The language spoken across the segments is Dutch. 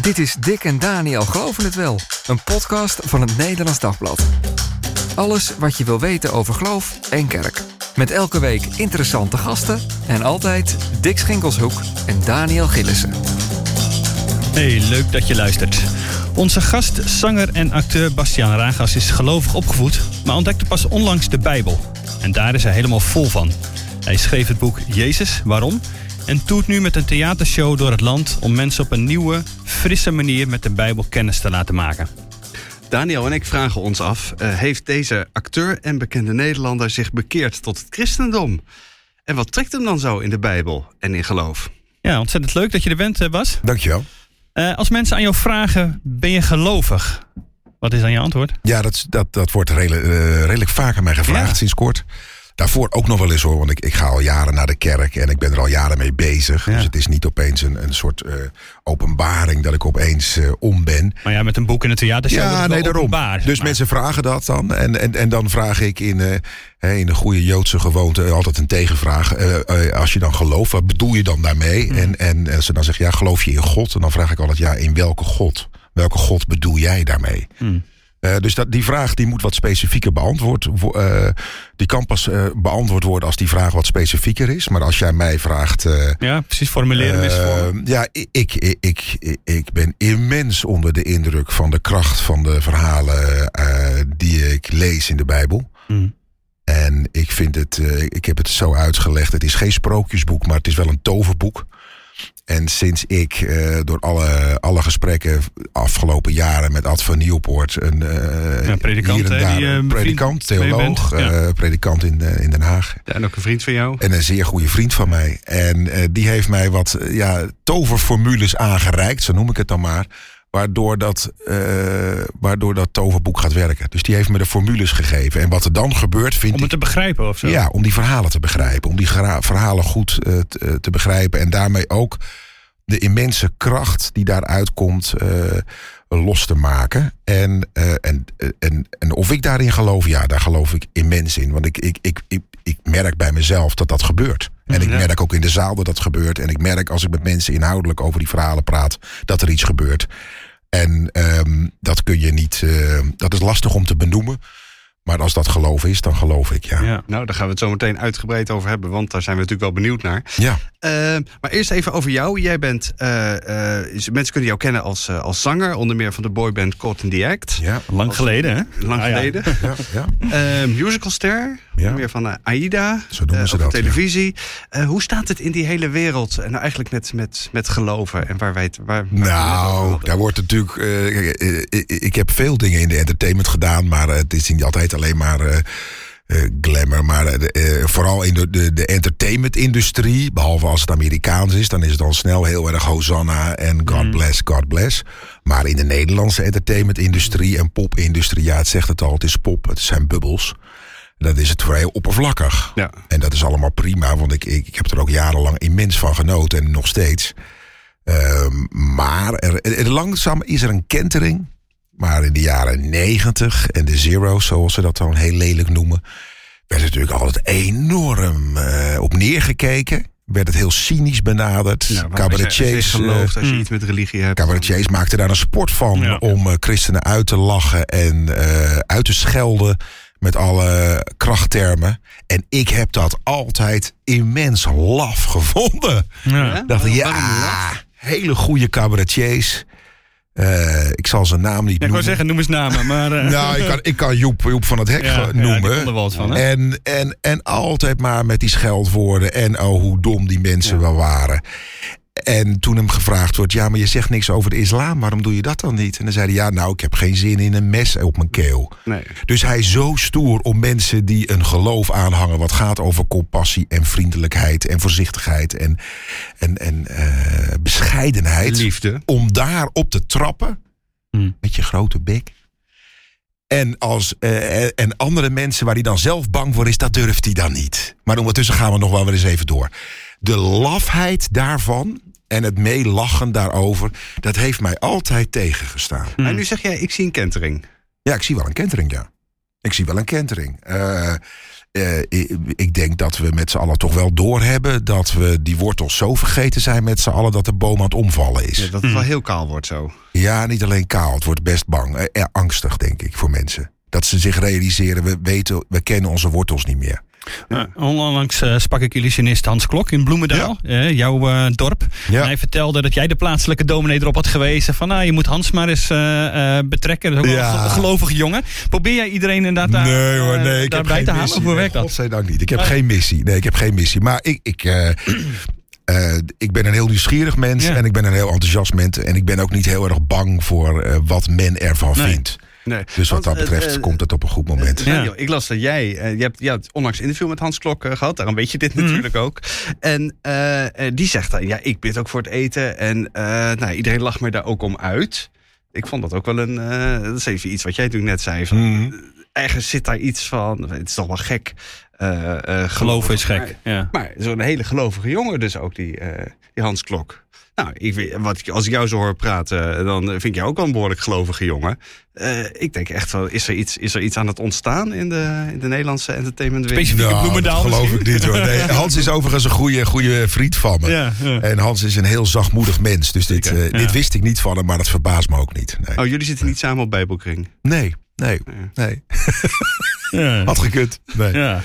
Dit is Dick en Daniel Geloven het Wel, een podcast van het Nederlands Dagblad. Alles wat je wil weten over geloof en kerk. Met elke week interessante gasten en altijd Dick Schinkelshoek en Daniel Gillissen. Hey, leuk dat je luistert. Onze gast, zanger en acteur Bastiaan Ragas is gelovig opgevoed, maar ontdekte pas onlangs de Bijbel. En daar is hij helemaal vol van. Hij schreef het boek Jezus, waarom? En toert nu met een theatershow door het land om mensen op een nieuwe, frisse manier met de Bijbel kennis te laten maken. Daniel en ik vragen ons af: uh, heeft deze acteur en bekende Nederlander zich bekeerd tot het christendom? En wat trekt hem dan zo in de Bijbel en in geloof? Ja, ontzettend leuk dat je er bent, uh, Bas. Dankjewel. Uh, als mensen aan jou vragen: ben je gelovig? Wat is dan je antwoord? Ja, dat, dat, dat wordt redelijk, redelijk vaak aan mij gevraagd ja. sinds kort. Daarvoor ook nog wel eens hoor, want ik, ik ga al jaren naar de kerk en ik ben er al jaren mee bezig. Ja. Dus het is niet opeens een, een soort uh, openbaring dat ik opeens uh, om ben. Maar ja, met een boek in het theater ja, nee, daarom. Openbaar, dus maar. mensen vragen dat dan. En, en, en dan vraag ik in, uh, in de goede Joodse gewoonte altijd een tegenvraag. als je dan gelooft, wat bedoel je dan daarmee? Hmm. Mm. En, en ze dan zeggen, ja, geloof je in God? En dan vraag ik altijd, ja, in welke God? Welke God bedoel jij daarmee? Mm. Uh, dus dat, die vraag die moet wat specifieker beantwoord uh, Die kan pas uh, beantwoord worden als die vraag wat specifieker is. Maar als jij mij vraagt. ja, precies, formuleren is voor. Ja, ik, ik, ik, ik, ben immens onder de indruk van de kracht van de verhalen die ik lees in de Bijbel. Mm. En ik vind het, ik heb het zo uitgelegd. Het is geen sprookjesboek, maar het is wel een toverboek. En sinds ik uh, door alle, alle gesprekken afgelopen jaren met Ad van Nieuwpoort, een uh, ja, predikant, hier en daar, die, uh, predikant, theoloog, ja. predikant in, in Den Haag. Ja, en ook een vriend van jou. En een zeer goede vriend van mij. En die heeft mij wat ja, toverformules aangereikt, zo noem ik het dan maar. Waardoor dat, uh, waardoor dat toverboek gaat werken. Dus die heeft me de formules gegeven. En wat er dan gebeurt, vind ik. Om het te begrijpen of zo? Ja, om die verhalen te begrijpen. Om die verhalen goed uh, te, te, begrijpen. En daarmee ook de immense kracht die daaruit komt uh, los te maken. En, en, en, en of ik daarin geloof, ja, daar geloof ik immens in. Want ik, ik, ik, ik, ik merk bij mezelf dat dat gebeurt. En ik merk ook in de zaal dat dat gebeurt. En ik merk als ik met mensen inhoudelijk over die verhalen praat, dat er iets gebeurt. En um, dat kun je niet. Uh, dat is lastig om te benoemen. Maar als dat geloof is, dan geloof ik, ja. Ja. Nou, daar gaan we het zo meteen uitgebreid over hebben, want daar zijn we natuurlijk wel benieuwd naar. Ja. Uh, maar eerst even over jou. Jij bent, uh, mensen kunnen jou kennen als, uh, als zanger, onder meer van de boyband Caught in the Act. Ja. Lang Als- geleden, hè? Lang Ah, ja. geleden. Ja, ja. Uh, musicalster, Ja. meer van uh, Aida. Zo noemen uh, ze op dat, televisie. Uh, hoe staat het in die hele wereld? En nou eigenlijk met, met, met geloven en waar wij het. Waar, waar Nou, daar wordt natuurlijk. eh, eh, eh, ik heb veel dingen in de entertainment gedaan, maar eh, het is niet altijd alleen maar. eh, glamour, maar eh, vooral in de, de, de entertainment-industrie, behalve als het Amerikaans is, dan is het dan snel heel erg Hosanna en God bless, God bless. Maar in de Nederlandse entertainment-industrie en pop-industrie, ja, het zegt het al, het is pop, het zijn bubbels. Dat is het heel oppervlakkig. Ja. En dat is allemaal prima, want ik, ik, ik heb er ook jarenlang immens van genoten en nog steeds. Ehm, maar er, er- langzaam is er een kentering. Maar in de jaren negentig en de zero's, zoals ze dat dan heel lelijk noemen, werd er natuurlijk altijd enorm eh, op neergekeken. Werd het heel cynisch benaderd. Ja, Cabaretiers, Als je, als je gelooft, als je mm. iets met religie hebt. Cabaretiers maakten daar een sport van Ja. om eh, christenen uit te lachen en eh, uit te schelden met alle krachttermen. En ik heb dat altijd immens laf gevonden. Ja. Dacht, ja, hele goede cabaretiers. Eh, ik zal zijn naam niet Ja, ik wou noemen. zeggen, noem eens namen, maar... eh, nou, ik kan, ik kan Joep, Joep van het Hek Ja, ja, noemen. van, en, en, en altijd maar met die scheldwoorden. En oh, hoe dom die mensen wel waren. En toen hem gevraagd wordt, ja, maar je zegt niks over de islam. Waarom doe je dat dan niet? En dan zei hij, ja, nou, ik heb geen zin in een mes op mijn keel. Nee. Dus hij is zo stoer om mensen die een geloof aanhangen... wat gaat over compassie en vriendelijkheid en voorzichtigheid... en, en, en eh, bescheidenheid Liefde. om daar op te trappen Hmm. met je grote bek. En, als, eh, en andere mensen waar hij dan zelf bang voor is, dat durft hij dan niet. Maar ondertussen gaan we nog wel weer eens even door. De lafheid daarvan en het meelachen daarover, dat heeft mij altijd tegengestaan. En nu zeg jij, ik zie een kentering. Ja, ik zie wel een kentering, ja. Ik zie wel een kentering. Eh, eh, ik, ik denk dat we met z'n allen toch wel doorhebben dat we die wortels zo vergeten zijn met z'n allen dat de boom aan het omvallen is. Ja, dat het wel heel kaal wordt zo. Ja, niet alleen kaal. Het wordt best bang. Eh, angstig, denk ik, voor mensen. Dat ze zich realiseren, we weten, we kennen onze wortels niet meer. Ja. Onlangs eh, sprak ik illusionist Hans Klok in Bloemendaal, eh, jouw eh, dorp. Ja. En hij vertelde dat jij de plaatselijke dominee erop had gewezen van nou, je moet Hans maar eens eh, eh, betrekken. Dat is ook wel een ge- gelovige jongen. Probeer jij iedereen inderdaad daar, nee hoor, eh, nee. Ik heb daarbij te halen? missie. Of hoe werkt dat? Godzijdank niet. Ik heb Nee. geen missie. Nee, ik heb geen missie. Maar ik, ik, eh, eh, ik ben een heel nieuwsgierig mens. Ja. En ik ben een heel enthousiast mens. En ik ben ook niet heel erg bang voor eh, wat men ervan Nee. vindt. Nee. Dus wat Want, dat betreft eh, eh, komt het op een goed moment. Eh, Ja. Daniel, ik las dat jij, eh, je, hebt, je hebt onlangs een interview met Hans Klok eh, gehad, daarom weet je dit Mhm. natuurlijk ook. En eh, eh, die zegt dan, ja, ik bid ook voor het eten en eh, nou, iedereen lacht me daar ook om uit. Ik vond dat ook wel een, eh, dat is even iets wat jij toen net zei. Van, Mhm. Ergens zit daar iets van, het is toch wel gek. eh, eh, Geloven is Maar- gek. Ja. Maar zo'n hele gelovige jongen dus ook, die, eh, die Hans Klok. Nou, ik, wat, ik- als ik jou zo hoor praten, dan vind ik jou ook wel een behoorlijk gelovige jongen. Eh, ik denk echt wel, is er iets, is er iets aan het ontstaan in de, in de Nederlandse entertainmentwereld? Specifiek Nou, Bloemendaal geloof misschien? ik niet hoor. Nee, Hans is overigens een goede, goede vriend van me. Ja, ja. En Hans is een heel zachtmoedig mens. Dus dit, eh, ja. dit wist ik niet van hem, maar dat verbaast me ook niet. Nee, Oh, jullie zitten niet samen op Bijbelkring? nee, nee. nee. Ja. Had gekund. Nee. Ja.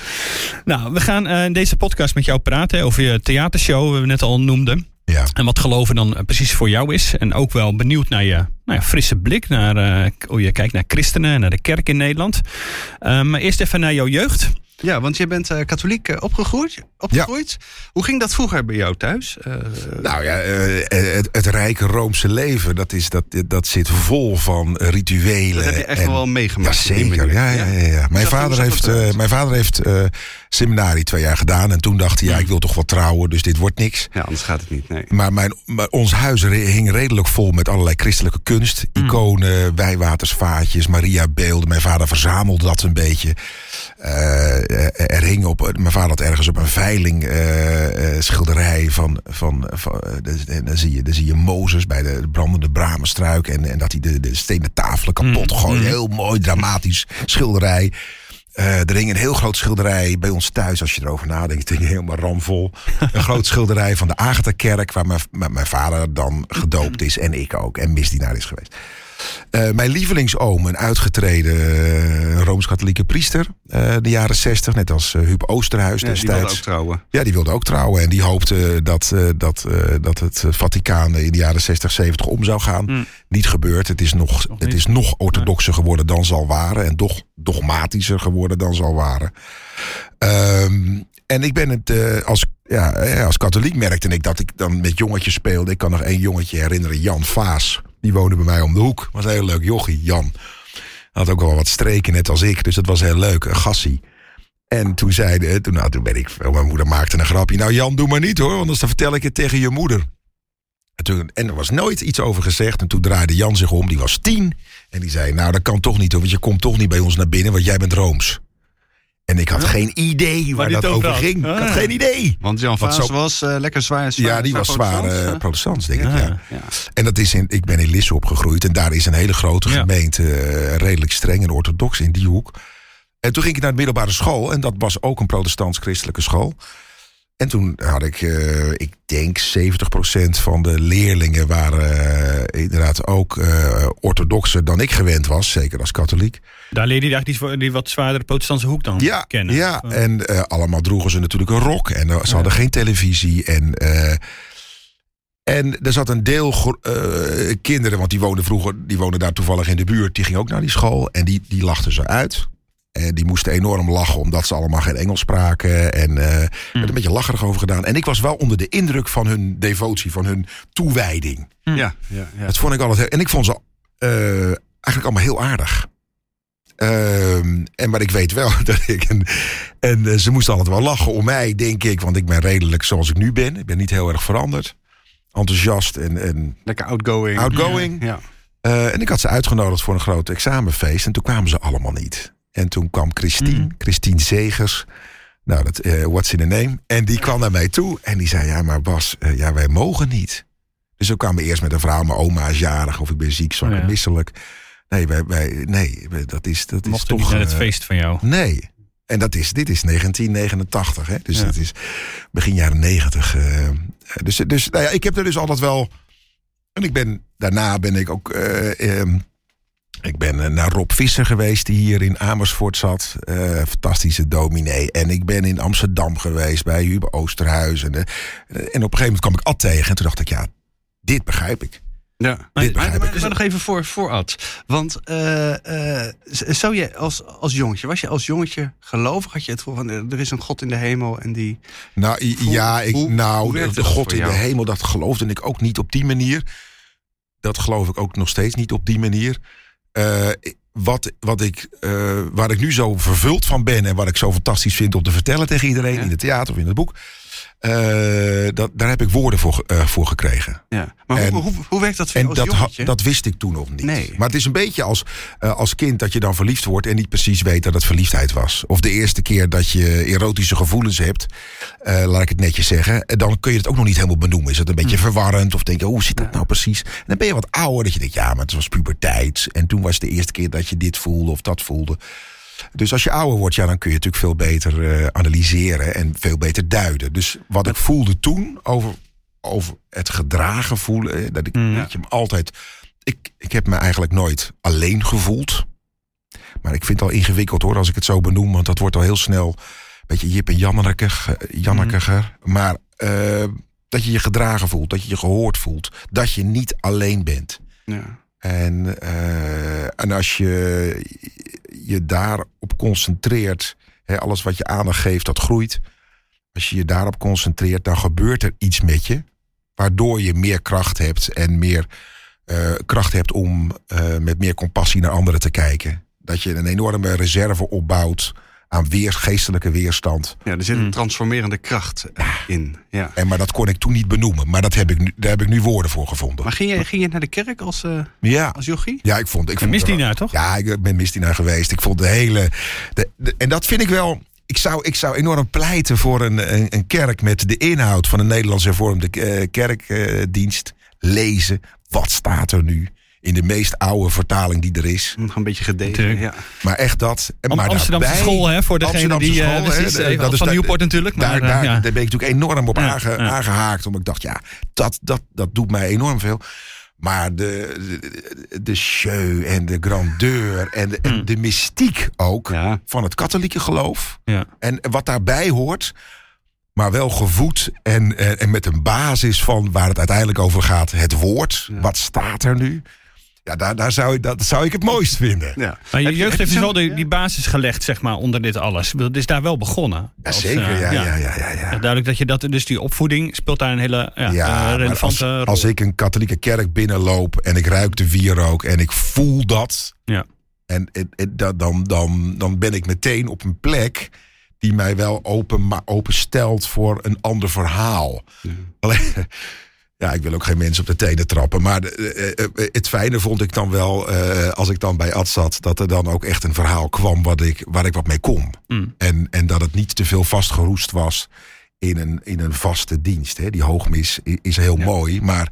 Nou, we gaan eh, in deze podcast met jou praten over je theatershow, we net al noemden. Ja. En wat geloven dan precies voor jou is. En ook wel benieuwd naar je nou ja, frisse blik. Naar eh, hoe je kijkt naar christenen en naar de kerk in Nederland. Eh, maar eerst even naar jouw jeugd. Ja, want je bent eh, katholiek opgegroeid. opgegroeid. Hoe ging dat vroeger bij jou thuis? Eh, Nou ja, eh, het, het rijke Roomse leven, dat, is, dat, dat zit vol van rituelen. dat heb je echt en- wel meegemaakt. Ja, zeker. Ja, ja, ja, ja. Mijn, hoe vader heeft, eh, mijn vader heeft eh, seminarie twee jaar gedaan. En toen dacht hij, ja, ik wil toch wel trouwen, dus dit wordt niks. Ja, anders gaat het niet. Nee. Maar, mijn, maar ons huis hing redelijk vol met allerlei christelijke kunst. Iconen, wijwatersvaatjes, Maria-beelden. Mijn vader verzamelde dat een beetje. Eh, er hing op, mijn vader had ergens op een veiling eh, eh, schilderij van, van, van dus- en dan, zie je, dan zie je Mozes bij de brandende bramenstruik en, en dat hij de, de stenen tafelen kapot gooit. Heel mooi, dramatisch schilderij. Eh, er hing een heel groot schilderij bij ons thuis, als je erover nadenkt. Hing helemaal ramvol. Een groot schilderij van de Agatha-kerk, waar mijn mijn vader dan gedoopt is en ik ook. En misdienaar is geweest. Eh, mijn lievelingsoom, een uitgetreden eh, Rooms-Katholieke priester. eh, de jaren zestig, net als Huub Oosterhuis Ja, die wilde destijds. ook trouwen. Ja, die wilde ook trouwen. En die hoopte dat, dat, dat het Vaticaan in de jaren 60, 70 om zou gaan. Niet gebeurd. Het is nog, Nog het is nog orthodoxer geworden dan zal waren. En toch dogmatischer geworden dan zal waren. Ehm, en ik ben het als, ja, als katholiek merkte ik dat ik dan met jongetjes speelde. Ik kan nog één jongetje herinneren, Jan Vaas. Die woonde bij mij om de hoek. Was een heel leuk jochie, Jan. Had ook wel wat streken, net als ik. Dus dat was heel leuk, een gassie. En toen zeiden, toen, nou, toen ben ik, mijn moeder maakte een grapje. Nou Jan, doe maar niet hoor, anders dan vertel ik het tegen je moeder. En, toen, en er was nooit iets over gezegd. En toen draaide Jan zich om, die was tien. En die zei, nou dat kan toch niet hoor, want je komt toch niet bij ons naar binnen, want jij bent Rooms. En ik had geen idee waar, dat over had. ging. Ik Ah. had geen idee. Want Jan Vaas zo- was eh, lekker zwaar, zwaar Ja, die was zwaar protestants, eh, eh. protestants, denk ik. Ja. Ja. En dat is in, ik ben in Lisse opgegroeid. En daar is een hele grote Ja. gemeente, eh, redelijk streng en orthodox in die hoek. En toen ging ik naar de middelbare school. En dat was ook een protestants-christelijke school. En toen had ik, eh, ik denk 70% van de leerlingen waren eh, inderdaad ook eh, orthodoxer dan ik gewend was. Zeker als katholiek. Daar leerde je eigenlijk die, die wat zwaardere protestantse hoek dan Ja, kennen. ja. Of, eh, en allemaal droegen ze natuurlijk een rok. En ze hadden geen televisie. En, en er zat een deel kinderen, want die woonden vroeger, die woonden daar toevallig in de buurt. Die gingen ook naar die school. En die, die lachten ze uit. En die moesten enorm lachen, omdat ze allemaal geen Engels spraken. En eh er werd een beetje lacherig over gedaan. En ik was wel onder de indruk van hun devotie, van hun toewijding. Ja, ja, ja. Dat vond ik altijd heel- En ik vond ze eh, eigenlijk allemaal heel aardig. Ehm, en maar ik weet wel dat ik. En, en eh, ze moesten altijd wel lachen om mij, denk ik. Want ik ben redelijk zoals ik nu ben. Ik ben niet heel erg veranderd. Enthousiast en. en Lekker outgoing. Outgoing. Ja. eh, en ik had ze uitgenodigd voor een groot examenfeest. En toen kwamen ze allemaal niet. En toen kwam Christine, Mm. Christine Zegers. Nou, dat, eh, what's in the name? En die kwam naar mij toe. En die zei, ja, maar Bas, eh, ja, wij mogen niet. Dus we kwamen eerst met een verhaal. Mijn oma is jarig of ik ben ziek, zwak Oh, en misselijk. Nee, wij, wij, nee dat is, dat is Mocht toch... niet naar het eh, feest van jou. Nee. En dat is, dit is 1989, hè? dus Ja. dat is begin jaren 90. eh, dus dus nou ja, ik heb er dus altijd wel. En ik ben, daarna ben ik ook. eh, ehm, ik ben eh, naar Rob Visser geweest, die hier in Amersfoort zat. Eh, fantastische dominee. En ik ben in Amsterdam geweest bij Huber Oosterhuis. En, eh, en op een gegeven moment kwam ik Ad tegen. En toen dacht ik, ja, dit begrijp ik. Ja, Dit maar, begrijp maar, nog even voor, voor Ad. Want z- zou je als, als jongetje, was je als jongetje gelovig? Had je het gevoel van, er is een God in de hemel en die... Nou ja, ik, hoe- nou, hoe de God in de hemel, dat geloofde ik ook niet op die manier. Dat geloof ik ook nog steeds niet op die manier. Eh, wat, wat ik, eh, waar ik nu zo vervuld van ben en wat ik zo fantastisch vind om te vertellen tegen iedereen Ja. in het theater of in het boek, eh, dat, daar heb ik woorden voor, eh, voor gekregen. Ja. Maar En- hoe, hoe, hoe werkt dat voor En dat, ha- dat wist ik toen nog niet. Nee. Maar het is een beetje als, eh, als kind dat je dan verliefd wordt en niet precies weet dat het verliefdheid was. Of de eerste keer dat je erotische gevoelens hebt, laat ik het netjes zeggen. En dan kun je het ook nog niet helemaal benoemen. Is het een beetje Hmm. verwarrend? Of denk je, hoe zit dat nou precies? En dan ben je wat ouder dat je denkt, ja, maar het was puberteit. En toen was het de eerste keer dat je dit voelde of dat voelde. Dus als je ouder wordt, ja, dan kun je natuurlijk veel beter eh, analyseren en veel beter duiden. Dus wat ik voelde toen over, over het gedragen voelen, eh, dat ik Mm. weet je, altijd. Ik, ik heb me eigenlijk nooit alleen gevoeld. Maar ik vind het al ingewikkeld hoor, als ik het zo benoem, want dat wordt al heel snel een beetje Jip en Jannekig, eh, Jannekiger. Maar dat je je gedragen voelt, dat je je gehoord voelt, dat je niet alleen bent. Ja. En, en als je je daarop concentreert, hè, alles wat je aandacht geeft, dat groeit. Als je je daarop concentreert, dan gebeurt er iets met je. Waardoor je meer kracht hebt en meer eh, kracht hebt om eh, met meer compassie naar anderen te kijken. Dat je een enorme reserve opbouwt aan weer, geestelijke weerstand. ja, er zit een transformerende kracht eh, in. Ja. En, maar dat kon ik toen niet benoemen. Maar dat heb ik nu, daar heb ik nu woorden voor gevonden. Maar ging je, ging je naar de kerk als, eh, ja, als jochie? ja, ik vond... Ik vond Misdienaar, toch? Ja, ik ben misdienaar geweest. Ik vond de hele... De, de- en dat vind ik wel... Ik zou, ik zou enorm pleiten voor een, een, een kerk met de inhoud van de Nederlands hervormde eh, kerkdienst. Lezen. Wat staat er nu? In de meest oude vertaling die er is. Nog een beetje gedegen. Ja. Maar echt dat. En Am- maar Amsterdamse daarbij- school, hè, voor degene Amsterdamse die... eh, school, precies, de- even dat is van Nieuwpoort natuurlijk. Maar, Daar, eh, daar, ja. daar ben ik natuurlijk enorm op Ja, aange- ja. aangehaakt. Omdat ik dacht, ja, dat, dat, dat doet mij enorm veel. Maar de, de, de show en de grandeur en de, en de mystiek ook Ja. van het katholieke geloof. Ja. En wat daarbij hoort, maar wel gevoed en, en, en met een basis van waar het uiteindelijk over gaat. Het woord, Ja. wat staat er nu? Ja, daar, daar zou, ik- dat zou ik het mooist vinden. Ja. Maar je Heb jeugd heb heeft dus wel de, ja? die basis gelegd, zeg maar, onder dit alles. Het is daar wel begonnen. Ja, Als, zeker, eh, ja, ja, ja, ja, ja. Ja, Duidelijk dat je dat, dus die opvoeding speelt daar een hele ja, Ja, eh, maar relevante als, rol. als ik een katholieke kerk binnenloop en ik ruik de wierook en ik voel dat. Ja. En het- het- dat- dan, dan, dan ben ik meteen op een plek die mij wel open, ma- openstelt voor een ander verhaal. Alleen, ja, ik wil ook geen mensen op de tenen trappen. Maar de- eh, eh, het fijne vond ik dan wel, eh, als ik dan bij Ad zat, dat er dan ook echt een verhaal kwam wat ik, waar ik wat mee kon. Mm. En, en dat het niet te veel vastgeroest was in een, in een vaste dienst. Hè. Die hoogmis is heel Ja. mooi, maar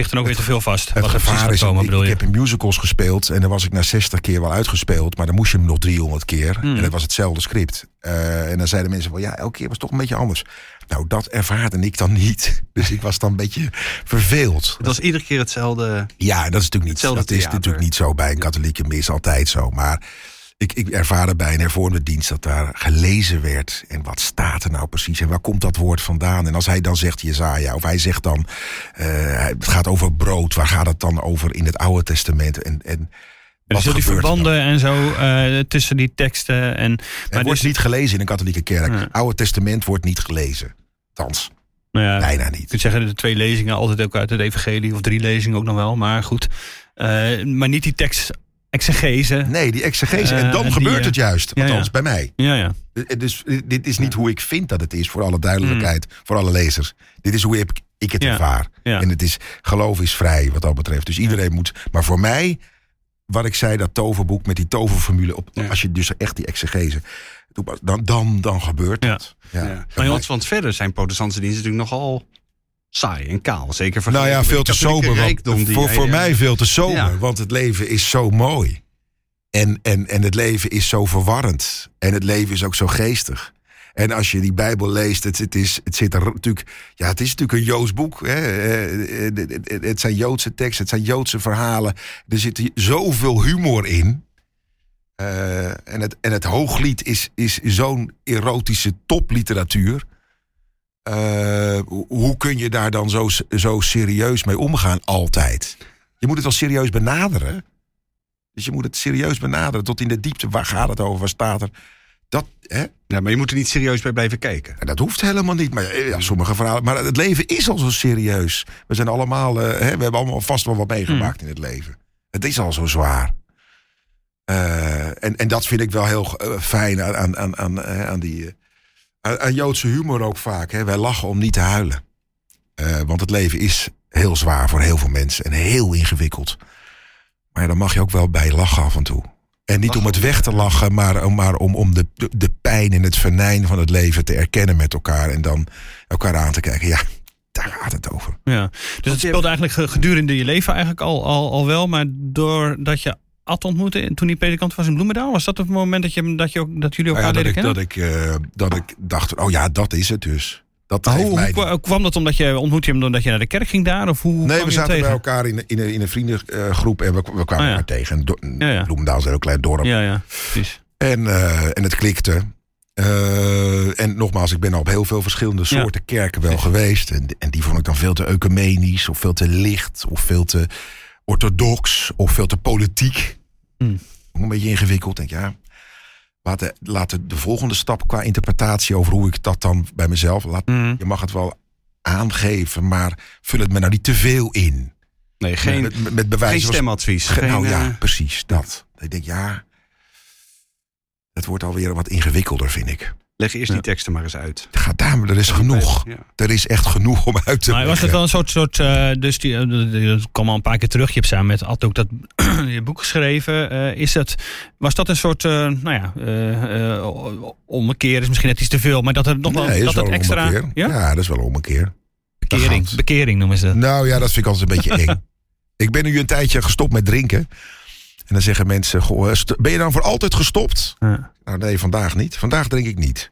ligt er ook weer te veel vast. het wat gevaar is... komen, ik, ik heb in musicals gespeeld en dan was ik na 60 keer wel uitgespeeld. Maar dan moest je hem nog 300 keer. Hmm. En dat was hetzelfde script. Eh, en dan zeiden mensen van ja, elke keer was het toch een beetje anders. Nou, dat ervaarde ik dan niet. Dus ik was dan een beetje verveeld. Het was iedere keer hetzelfde. Ja, dat is natuurlijk niet, dat is natuurlijk niet zo bij een katholieke mis altijd zo. Maar ik, ik ervaarde bij een hervormde dienst dat daar gelezen werd. En wat staat er nou precies? En waar komt dat woord vandaan? En als hij dan zegt Jezaja, of hij zegt dan... eh, het gaat over brood. Waar gaat het dan over in het Oude Testament? En, en dus die er verbanden en zo eh, tussen die teksten. En, maar wordt dus- niet gelezen in een katholieke kerk. Ja. Het Oude Testament wordt niet gelezen. Thans, nou ja, bijna Je niet. kunt zeggen de twee lezingen altijd ook uit het evangelie. Of drie lezingen ook nog wel. Maar goed. Eh, maar niet die tekst exegese. Nee, die exegese. Eh, en dan die, gebeurt eh, het juist. ja, Althans, ja. bij mij. Ja, ja. Eh, Dus eh, dit is niet hoe ik vind dat het is, voor alle duidelijkheid, voor alle lezers. Dit is hoe ik, ik het. Ja, ervaar. ja. En het is, geloof is vrij wat dat betreft. Dus iedereen moet, maar voor mij, wat ik zei, dat toverboek met die toverformule, op, Ja. als je dus echt die exegese, dan, dan, dan gebeurt Ja. dat. Ja. Ja. Maar want verder zijn protestantse diensten natuurlijk nogal saai en kaal. Zeker Nou ja, veel te sober. want voor voor mij veel te sober. Ja. Want het leven is zo mooi. En, en, en het leven is zo verwarrend. En het leven is ook zo geestig. En als je die Bijbel leest, het, het, is, het zit er natuurlijk. Ja, het is natuurlijk een Joods boek. Hè. Eh, eh, Het, zijn Joodse teksten, het zijn Joodse verhalen. Er zit zoveel humor in. Eh, en, het, en het hooglied is, is zo'n erotische topliteratuur. Eh, hoe- kun je daar dan zo, zo serieus mee omgaan altijd? Je moet het wel serieus benaderen. Dus je moet het serieus benaderen tot in de diepte. Waar gaat het over? Waar staat er? Dat, hè? Ja, maar je moet er niet serieus bij blijven kijken. En dat hoeft helemaal niet. Maar eh, ja, sommige verhalen. Maar het leven is al zo serieus. We zijn allemaal. eh, hè, we hebben allemaal vast wel wat meegemaakt in het leven. Het is al zo zwaar. Eh, en, en dat vind ik wel heel fijn aan, aan, aan, aan, aan die. Aan, aan Joodse humor ook vaak. Hè. Wij lachen om niet te huilen. Eh, want het leven is heel zwaar voor heel veel mensen. En heel ingewikkeld. Maar ja, dan mag je ook wel bij lachen af en toe. En niet om het weg te lachen, maar, om- maar om, om de, de, pijn en het venijn van het leven te erkennen met elkaar. En dan elkaar aan te kijken. Ja, daar gaat het over. Ja. Dus het speelde eigenlijk ge- gedurende je leven eigenlijk al, al, al wel. Maar doordat je Ad ontmoette en toen hij predikant was in Bloemendaal. Was dat het moment dat, je, dat, je ook, dat jullie Nou elkaar ja, dat, ik, kennen? dat, ik, eh, dat ik dacht, oh ja, dat is het dus. Dat hoe, mij kwam dat omdat je ontmoette je hem omdat je naar de kerk ging daar? Of hoe Nee, we zaten bij elkaar in, in, een- in een vriendengroep en we, we kwamen Ah, ja. elkaar tegen. En do- Ja, ja. Bloemendaal is een heel klein dorp. Ja, ja, precies. En, eh, en het klikte. Eh, en nogmaals, ik ben al op heel veel verschillende soorten kerken wel geweest. En, en die vond ik dan veel te ecumenisch, of veel te licht, of veel te orthodox, of veel te politiek. Hmm. Een beetje ingewikkeld. Denk ja, laat, de, laat de, de volgende stap qua interpretatie over hoe ik dat dan bij mezelf. Laat, Mhm. Je mag het wel aangeven, maar vul het me nou niet te veel in. Nee, geen, met, met, bewijs geen stemadvies. Ge- nou ja, eh, precies dat. Ik denk, ja, het wordt alweer wat ingewikkelder, vind ik. Leg eerst Ja. die teksten maar eens uit. Ga daar, maar er is genoeg. Ja. Er is echt genoeg om uit te Maar was het wel een soort, soort eh, dus die, eh, dat kwam al een paar keer terug. Je hebt samen met Ad ook dat je boek geschreven. Eh, is dat, was dat een soort, eh, nou ja, eh eh, ommekeer is misschien net iets te veel, maar dat er nog wel, Nee, dat wel het een extra, ommekeer. ja? Ja? dat is wel een ommekeer. bekering, bekering noemen ze dat. Nou ja, dat vind ik altijd een beetje eng. Ik ben nu een tijdje gestopt met drinken. En dan zeggen mensen, goh, eh, ben je dan voor altijd gestopt? Ja. Nou nee, vandaag niet. Vandaag drink ik niet.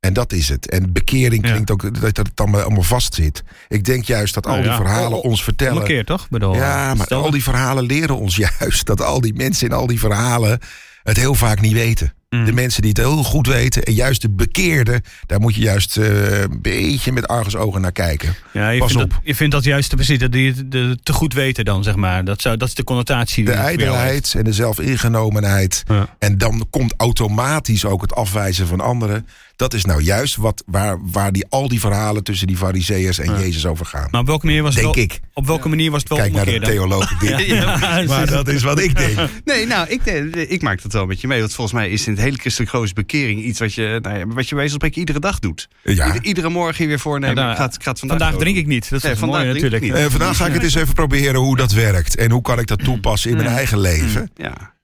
En dat is het. En bekering Ja. klinkt ook dat het dan allemaal vast zit. Ik denk juist dat al Nou die verhalen o- ons vertellen... Ommekeer toch? Ik Bedoel, Ja, maar stel al die verhalen leren ons juist dat al die mensen in al die verhalen het heel vaak niet weten. Mm. De mensen die het heel goed weten en juist de bekeerden, daar moet je juist eh, een beetje met argusogen naar kijken. Ja, je, Pas vindt op. Dat, je vindt dat juist de dat die het te goed weten dan, zeg maar. Dat, zou, dat is de connotatie. De ijdelheid en de zelfingenomenheid. Ja. En dan komt automatisch ook het afwijzen van anderen. Dat is nou juist wat, waar, waar die, al die verhalen tussen die fariseërs en Ja. Jezus over gaan. Maar op welke manier was het denk wel, ik. op welke manier was het wel Kijk naar de theologen. Ja, Maar dat is wat ik denk. Nee, nou, ik, eh, ik maak dat wel met je mee. Want volgens mij is in het hele christelijk geloof bekering iets wat je, nou ja, wat je bij spreken iedere dag doet. Ja. Ieder- iedere morgen weer voornemen. Ja, nou, ik ga het, ik ga het vandaag, Vandaag drink ik niet. Dat is Nee, vandaag natuurlijk. niet. Eh, vandaag ga ik het eens even proberen hoe dat werkt. En hoe kan ik dat toepassen in mijn eigen leven. Ja.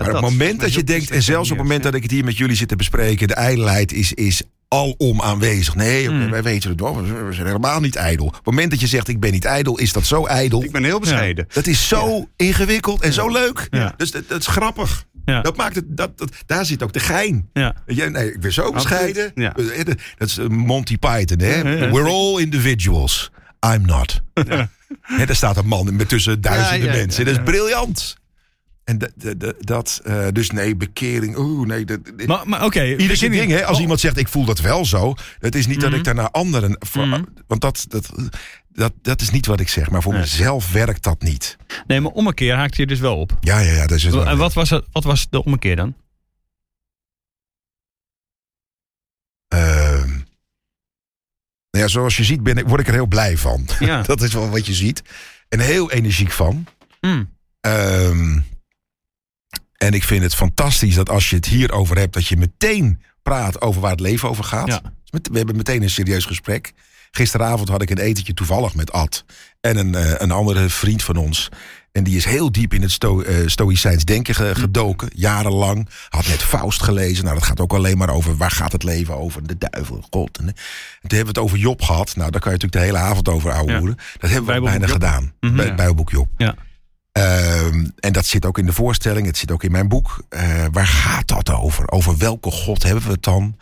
Maar op het moment dat je denkt, en zelfs op het moment dat ik het hier met jullie zit te bespreken, de ijdelheid is, is alom aanwezig. Nee, oké, Mm. wij weten het wel, we zijn helemaal niet ijdel. Op het moment dat je zegt, ik ben niet ijdel, is dat zo ijdel. Ik ben heel bescheiden. Dat is zo ingewikkeld en zo leuk. Dus dat, dat is grappig. Dat maakt het, dat, dat, daar zit ook de gein. Ja. Nee, ik ben zo bescheiden. Eh, Dat is eh, Monty Python, hè? We're all individuals. I'm not. Daar staat een man met tussen duizenden mensen. Dat is briljant. En dat, eh, dus nee, bekering. Oeh, nee. Dat, Maar, maar oké. Ieder zijn begin- ding, hè? Als Oh, iemand zegt, ik voel dat wel zo. Het is niet dat Mhm. ik daar naar anderen... voor- Mhm. Want dat, dat, dat, dat is niet wat ik zeg. Maar voor Nee. mezelf werkt dat niet. Nee, maar ommekeer haakte je dus wel op. Ja, ja, ja. Dat is. En wat was, het, wat was de ommekeer dan? Nou ja, zoals je ziet ben ik, word ik er heel blij van. Ja. dat is wel wat je ziet. En heel energiek van. Mm. Ehm, en ik vind het fantastisch dat als je het hierover hebt, dat je meteen praat over waar het leven over gaat. Ja. Met- We hebben meteen een serieus gesprek. Gisteravond had ik een etentje toevallig met Ad. En een, eh, een andere vriend van ons. En die is heel diep in het sto eh, stoïcijns denken ge- gedoken. Jarenlang. Had net Faust gelezen. Nou, dat gaat ook alleen maar over waar gaat het leven over. De duivel, God. En, en toen hebben we het over Job gehad. Nou, daar kan je natuurlijk de hele avond over ouwe Ja. hoeren. Dat hebben we bijna Job. gedaan. Mhm. Bij, Ja. Bijbelboek Job. Ja. Ehm, en dat zit ook in de voorstelling, het zit ook in mijn boek. Eh, waar gaat dat over? Over welke God hebben we het dan?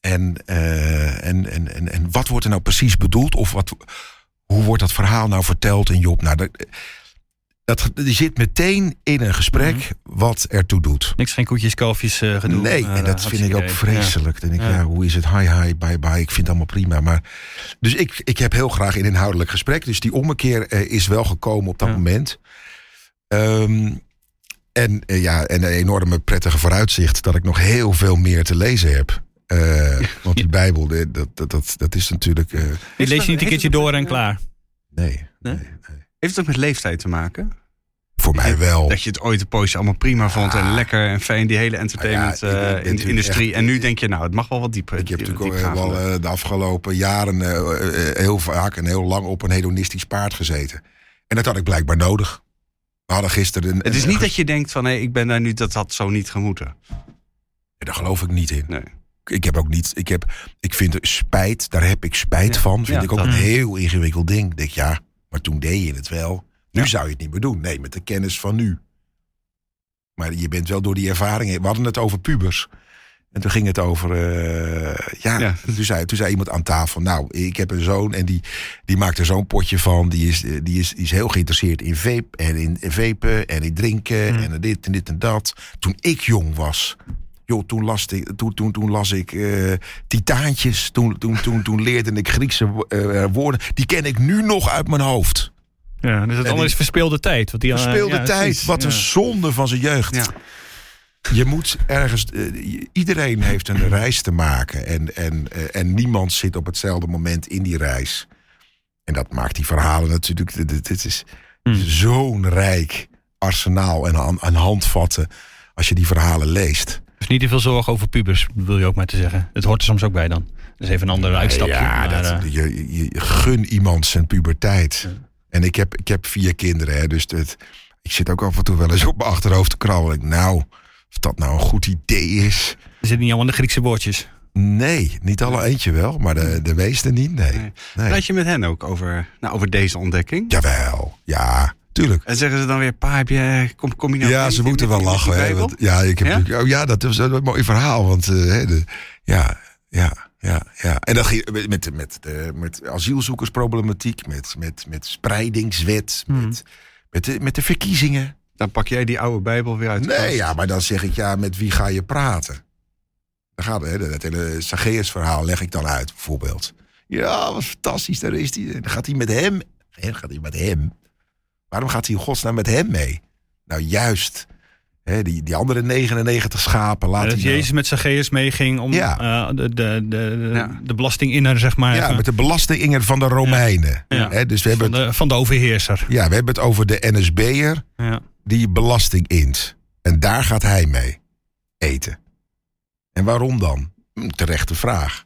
En, eh, en, en, en, en wat wordt er nou precies bedoeld? Of wat, hoe wordt dat verhaal nou verteld in Job? Nou, dat, dat, die zit meteen in een gesprek wat ertoe doet. Niks, geen koetjes, kalfjes eh, gedoe. Nee, en dat vind ik ook vreselijk. Dan denk ik, Ja. ja. hoe is het? Hi, hi, bye, bye. Ik vind het allemaal prima. Maar, dus ik, ik heb heel graag een inhoudelijk gesprek. Dus die ommekeer is wel gekomen op dat Ja. moment. Ehm, en, eh, ja, en een enorme prettige vooruitzicht dat ik nog heel veel meer te lezen heb. Eh, want die Bijbel, dat, dat, dat, dat is natuurlijk. eh, Ja. Die lees je niet een keertje door en klaar. nee, Nee? nee. Heeft het ook met leeftijd te maken? Voor mij wel. Dat je het ooit een poosje allemaal prima vond en Ah. lekker en fijn, die hele entertainment Ah ja, ik- ik ben eh, in de natuurlijk industrie. echt- en nu denk je, nou, het mag wel wat dieper. Ik heb diep- natuurlijk ook, eh, diepgravender. wel eh, de afgelopen jaren eh, eh, heel vaak en heel lang op een hedonistisch paard gezeten. En dat had ik blijkbaar nodig. We hadden gisteren. Een, Het is niet dat je denkt van, hé, ik ben daar nu, dat had zo niet gemoeten. Daar geloof ik niet in. Nee. Ik heb ook niet. Ik, heb, ik vind er spijt, daar heb ik spijt Ja, van. Vind ja, ik ook dat- een heel ingewikkeld ding. Ik denk, ja, maar toen deed je het wel. Nu Ja. zou je het niet meer doen. Nee, met de kennis van nu. Maar je bent wel door die ervaring. We hadden het over pubers. En toen ging het over. eh, ja, Ja. Toen, zei, toen zei iemand aan tafel. Nou, ik heb een zoon en die, die maakt er zo'n potje van. Die is, eh, die, is, die is heel geïnteresseerd in vape en in, in vapen en in drinken Hmm. en dit en dit en dat. Toen ik jong was. Joh, toen las ik, toen, toen, toen las ik eh, Titaantjes. Toen, toen, toen, toen leerde ik Griekse woorden. Die ken ik nu nog uit mijn hoofd. Ja, dus het En andere is verspeelde tijd. Want die, Verspeelde ja, tijd. precies. Wat een Ja. zonde van zijn jeugd. Ja. Je moet ergens. eh, iedereen heeft een reis te maken. En, en, eh, en niemand zit op hetzelfde moment in die reis. En dat maakt die verhalen natuurlijk. dit- is Hmm. zo'n rijk arsenaal en aan, aan handvatten. Als je die verhalen leest. Dus niet te veel zorgen over pubers, wil je ook maar te zeggen. Het hoort er soms ook bij dan. Dat is even een ander uitstapje. Ja, maar, dat, eh, je, gun iemand zijn puberteit. En ik heb, ik heb vier kinderen, hè, dus het, ik zit ook af en toe wel eens op mijn achterhoofd te krabben. Nou, of dat nou een goed idee is. er zitten niet allemaal de Griekse woordjes. Nee, niet alle eentje wel, maar de, de meeste niet. Nee. Nee. nee. Praat je met hen ook over, nou, over deze ontdekking? Jawel, ja, tuurlijk. En zeggen ze dan weer, pa, heb je, kom, kom je nou Ja, ze moeten wel lachen. Hè, Bijbel? want, ja, ik heb Ja? oh, ja, dat is een mooi verhaal. Want eh, de, ja, ja, ja, ja. En ging met, met, met, de, met asielzoekersproblematiek, met, met, met spreidingswet, met, met, de, met de verkiezingen. Dan pak jij die oude Bijbel weer uit de Nee, kast. ja, maar dan zeg ik, ja, met wie ga je praten? Dan gaat hè, het hele Zacchaeus verhaal leg ik dan uit, bijvoorbeeld. Ja, wat fantastisch, daar is hij. Dan gaat hij met hem. Hè, gaat hij met hem. Waarom gaat hij in godsnaam met hem mee? Nou, juist. Die, die andere 99 schapen laat dat hij nou- Jezus met Zacchaeus meeging om Ja. eh, de, de, de, Ja. de belastinginner, zeg maar. Ja, met de belastingen van de Romeinen. Ja. Hè, dus we hebben, van, het, de, van de overheerser. ja, we hebben het over de NSB'er Ja. die belasting int. En daar gaat hij mee eten. En waarom dan? Hm, Terechte vraag.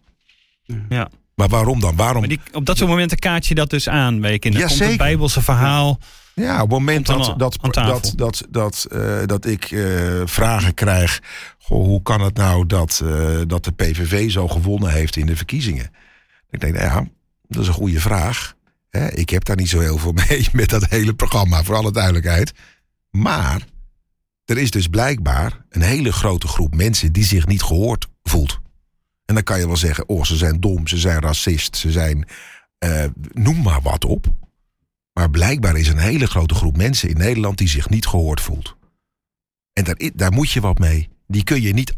Ja. Maar waarom dan? Waarom? Maar die, op dat soort momenten kaart je dat dus aan bij je Komt het. Bijbelse verhaal. Ja, op het moment dat, dat, dat, dat, dat, eh, dat ik eh, vragen krijg. Goh, hoe kan het nou dat, eh, dat de PVV zo gewonnen heeft in de verkiezingen? Ik denk, nou ja, dat is een goede vraag. Hè, ik heb daar niet zo heel veel mee met dat hele programma, voor alle duidelijkheid. Maar er is dus blijkbaar een hele grote groep mensen die zich niet gehoord voelt. En dan kan je wel zeggen, oh, ze zijn dom, ze zijn racist, ze zijn. noem maar wat op. Maar blijkbaar is een hele grote groep mensen in Nederland die zich niet gehoord voelt. En daar, daar moet je wat mee. Die kun je niet.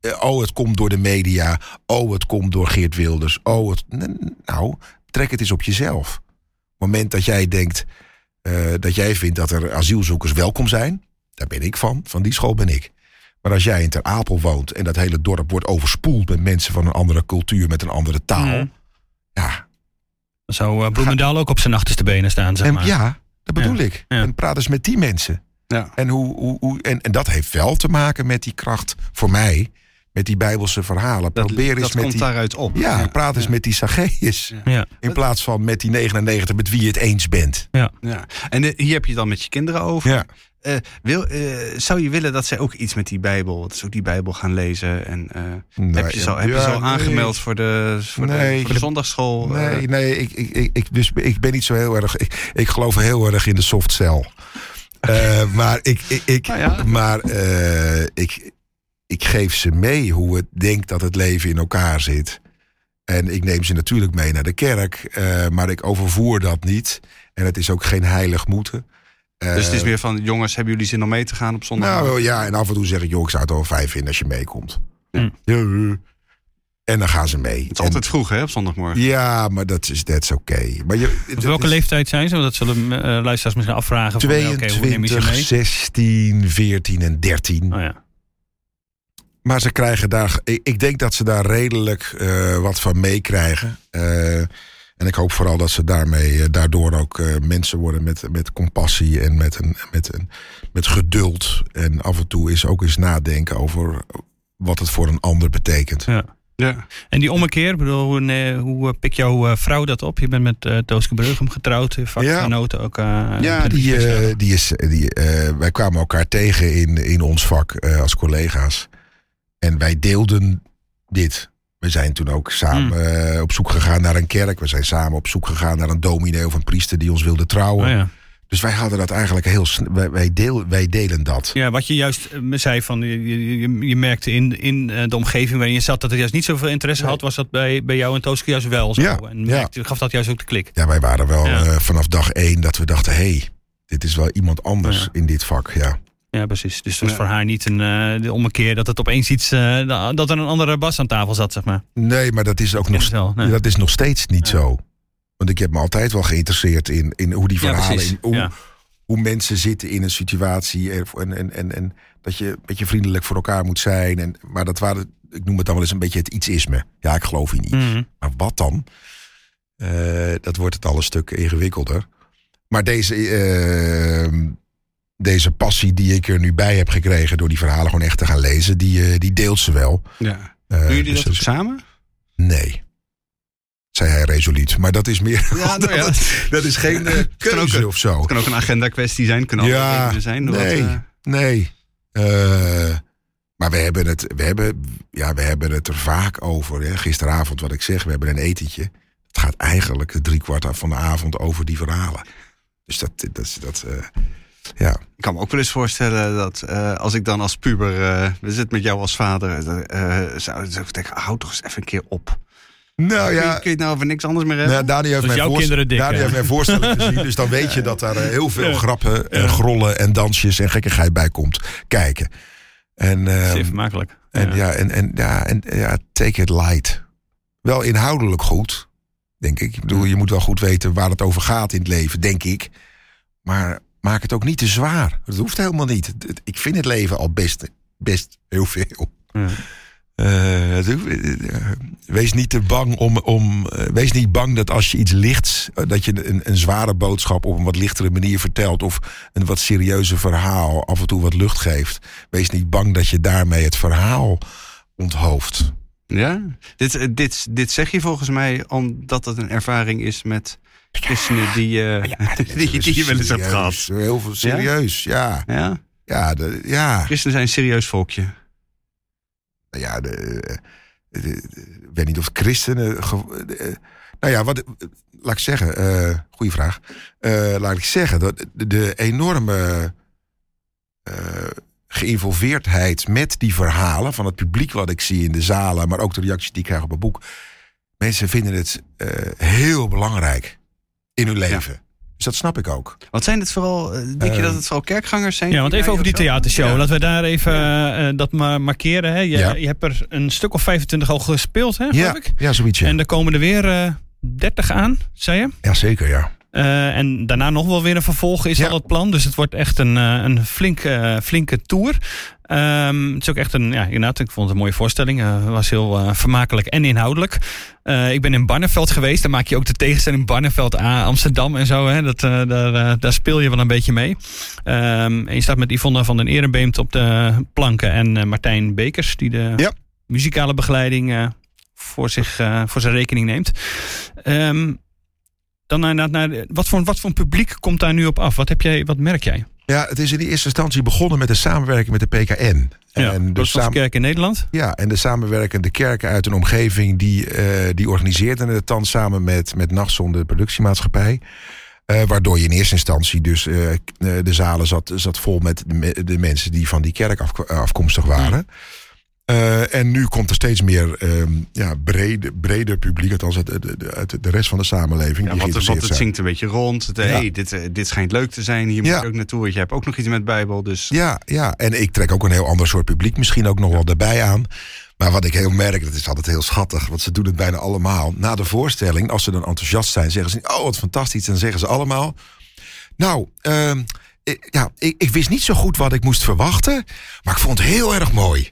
eh, oh, het komt door de media. Oh, het komt door Geert Wilders. Oh, het. Nou, trek het eens op jezelf. Op het moment dat jij denkt. eh, dat jij vindt dat er asielzoekers welkom zijn. Daar ben ik van. Van die school ben ik. Maar als jij in Ter Apel woont. en dat hele dorp wordt overspoeld met mensen van een andere cultuur. met een andere taal. Mhm. Ja, Dan zou uh, Bloemendaal ook op zijn achterste benen staan, zeg en, maar. ja, dat bedoel Ja, ik. ja. En praat eens met die mensen. Ja. En, hoe, hoe, hoe, en, en dat heeft wel te maken met die kracht voor mij. met die Bijbelse verhalen. Dat, Probeer eens dat met komt die, daaruit op. ja, praat eens met die. Ja. In plaats van met die 99 met wie je het eens bent. Ja. En eh, hier heb je het dan met je kinderen over. Eh, wil, eh, zou je willen dat zij ook iets met die Bijbel, dat ze ook die Bijbel gaan lezen? En eh, heb je zo, heb je nee. aangemeld voor de, voor de, Nee, voor de eh? Nee, nee ik, ik, ik, dus ik ben niet zo heel erg. Ik, ik geloof heel erg in de soft cell. Maar ik, ik, ik, Nou ja. maar, ik, ik geef ze mee hoe het denkt dat het leven in elkaar zit. En ik neem ze natuurlijk mee naar de kerk. maar ik overvoer dat niet. En het is ook geen heilig moeten. Eh, dus het is meer van, jongens, hebben jullie zin om mee te gaan op zondag? nou ja, en af en toe zeg ik, joh, ik zou het wel fijn vinden als je meekomt. Hm. Ja, eh. En dan gaan ze mee. het is altijd vroeg, hè, op zondagmorgen. En- ja, maar dat is that's oké. Maar je, Op welke is- leeftijd zijn ze? Want Dat zullen eh, luisteraars misschien afvragen. Van, ja, oké, hoe neem je ze 22, mee? 16, 14 en 13. Oh ja. Maar ze krijgen daar. Ik, ik denk dat ze daar redelijk eh, wat van meekrijgen. Eh, en ik hoop vooral dat ze daarmee, eh, daardoor ook eh, mensen worden met, met compassie en met, een, met, een, met geduld. En af en toe is ook eens nadenken over wat het voor een ander betekent. ja. Ja. En die ommekeer, bedoel, hoe, eh, hoe eh, pikt jouw eh, vrouw dat op? Je bent met eh Tooske Breugem getrouwd, vakgenoten ook. eh, Ja, die, die is, die, eh, wij kwamen elkaar tegen in, in ons vak eh, als collega's. En wij deelden dit. We zijn toen ook samen eh, op zoek gegaan naar een kerk. We zijn samen op zoek gegaan naar een dominee of een priester die ons wilde trouwen. Oh ja. Dus wij hadden dat eigenlijk heel snel. Wij, wij, deel, wij delen dat. ja, wat je juist eh, me zei, van, je, je, merkte in, in eh, de omgeving waarin je zat dat er juist niet zoveel interesse had. Was dat bij, bij jou en Tooske juist wel zo? Ja, en ja. gaf dat juist ook de klik? Ja, wij waren wel Ja. vanaf dag één dat we dachten: hé, hey, dit is wel iemand anders in dit vak. Ja. Ja, precies. Dus het was Ja. voor haar niet een eh, ommekeer dat het opeens iets, eh, dat er een andere bas aan tafel zat, zeg maar. Nee, maar dat is ook nog, wel, nee. dat is nog steeds niet Ja. zo. Want ik heb me altijd wel geïnteresseerd in, in hoe die verhalen, in, hoe, hoe mensen zitten in een situatie. En, en, en, en dat je een beetje vriendelijk voor elkaar moet zijn. En, maar dat waren, ik noem het dan wel eens een beetje het ietsisme. Ja, ik geloof in iets. Mhm. Maar wat dan? Eh, dat wordt het al een stuk ingewikkelder. Maar deze, eh, deze passie die ik er nu bij heb gekregen... door die verhalen gewoon echt te gaan lezen... die, eh, die deelt ze wel. ja. Eh, Doen jullie dus dat ook is- samen? Nee. Zei hij resoluut. Maar dat is meer... Ja, nou ja. dat, dat is geen ook keuze of zo. Het kan ook een agenda kwestie zijn, kan ook Ja, zijn. nee. wat, Nee. Maar we hebben, het, we, hebben, ja, we hebben het er vaak over. Hè. Gisteravond, wat ik zeg, we hebben een etentje. Het gaat eigenlijk de driekwart van de avond over die verhalen. Dus dat, dat, dat ja. Ik kan me ook wel eens voorstellen dat eh, als ik dan als puber, eh, we zitten met jou als vader, eh, zou, ik denken, hou toch eens even een keer op. Nou ja, kun je het nou over niks anders meer hebben? Nou, Dani heeft Dus mijn, jouw voorst- kinderen dik, Dani hè? heeft mijn voorstelling gezien. Dus dan weet je dat daar eh, heel veel Ja. grappen en grollen en dansjes en gekkigheid bij komt kijken. En, ehm, Zeer vermakelijk. En Ja. ja, en, en, ja, en ja, take it light. Wel inhoudelijk goed, denk ik. Ik bedoel, je moet wel goed weten waar het over gaat in het leven, denk ik. Maar maak het ook niet te zwaar. Dat hoeft helemaal niet. Ik vind het leven al best, best heel veel. Ja. Eh, hoeft- eh, wees niet te bang om. om eh, wees niet bang dat als je iets lichts. eh, dat je een, een zware boodschap op een wat lichtere manier vertelt. of een wat serieuze verhaal af en toe wat lucht geeft. Wees niet bang dat je daarmee het verhaal onthoofd. Ja? Dit, eh, dit, dit zeg je volgens mij omdat het een ervaring is met christenen die, eh, die, die je wel eens hebt gehad. Heel veel serieus, ja. Ja? Ja, de, ja. Christenen zijn een serieus volkje. ja de, de- de- ik weet niet of christenen. ge- de- nou ja, wat, laat ik zeggen, eh goede vraag. Eh, laat ik zeggen dat de, de enorme eh, geïnvolveerdheid met die verhalen van het publiek wat ik zie in de zalen, maar ook de reacties die ik krijg op mijn boek. Mensen vinden het eh, heel belangrijk in hun leven. Dus dat snap ik ook. Wat zijn het vooral, eh, denk je Eh, dat het vooral kerkgangers zijn? Ja, want even over die theatershow. Ja. Laten we daar even eh, dat maar markeren. Hè. Je, Ja. je hebt er een stuk of 25 al gespeeld, hè, geloof Ja, ik? ja, zoiets. Ja, En er komen er weer eh 30 aan, zei je? ja zeker, ja. Eh, en daarna nog wel weer een vervolg is Ja. al het plan. Dus het wordt echt een, eh, een flinke, eh, flinke tour. Ehm, het is ook echt een, ja, inderdaad, ik vond het een mooie voorstelling. Het was heel vermakelijk en inhoudelijk. Ik ben in Barneveld geweest. Daar maak je ook de tegenstelling Barneveld A, Amsterdam en zo. Hè. Dat, daar, daar speel je wel een beetje mee. Ehm, en je staat met Yvonne van den Ehrenbeemt op de planken. En Martijn Bekers, die de Ja. muzikale begeleiding voor, zich, voor zijn rekening neemt. Ehm, dan naar, naar, wat, voor, wat voor publiek komt daar nu op af? Wat, heb jij, wat merk jij? Ja, het is in eerste instantie begonnen met de samenwerking met de PKN. Ja, en de samen... Kerk in Nederland. Ja, en de samenwerkende kerken uit een omgeving die, uh, die organiseerden het dan samen met, met Nachtson, de productiemaatschappij. Uh, waardoor je in eerste instantie dus uh, de zalen zat, zat vol met de, de, mensen die van die kerk af, afkomstig waren. Uh, en nu komt er steeds meer um, ja, brede, breder publiek, althans uit de, de, rest van de samenleving. Ja, want, want het zingt een beetje rond. Het, ja. hey, dit, dit schijnt leuk te zijn, hier moet je ook naartoe. Je hebt ook nog iets met Bijbel. Dus... Ja, ja, en ik trek ook een heel ander soort publiek misschien ook nog wel erbij aan. Maar wat ik heel merk, dat is altijd heel schattig, want ze doen het bijna allemaal. Na de voorstelling, als ze dan enthousiast zijn, zeggen ze: Oh, wat fantastisch. Dan zeggen ze allemaal: Nou, uh, ik, ja, ik, ik wist niet zo goed wat ik moest verwachten, maar ik vond het heel erg mooi.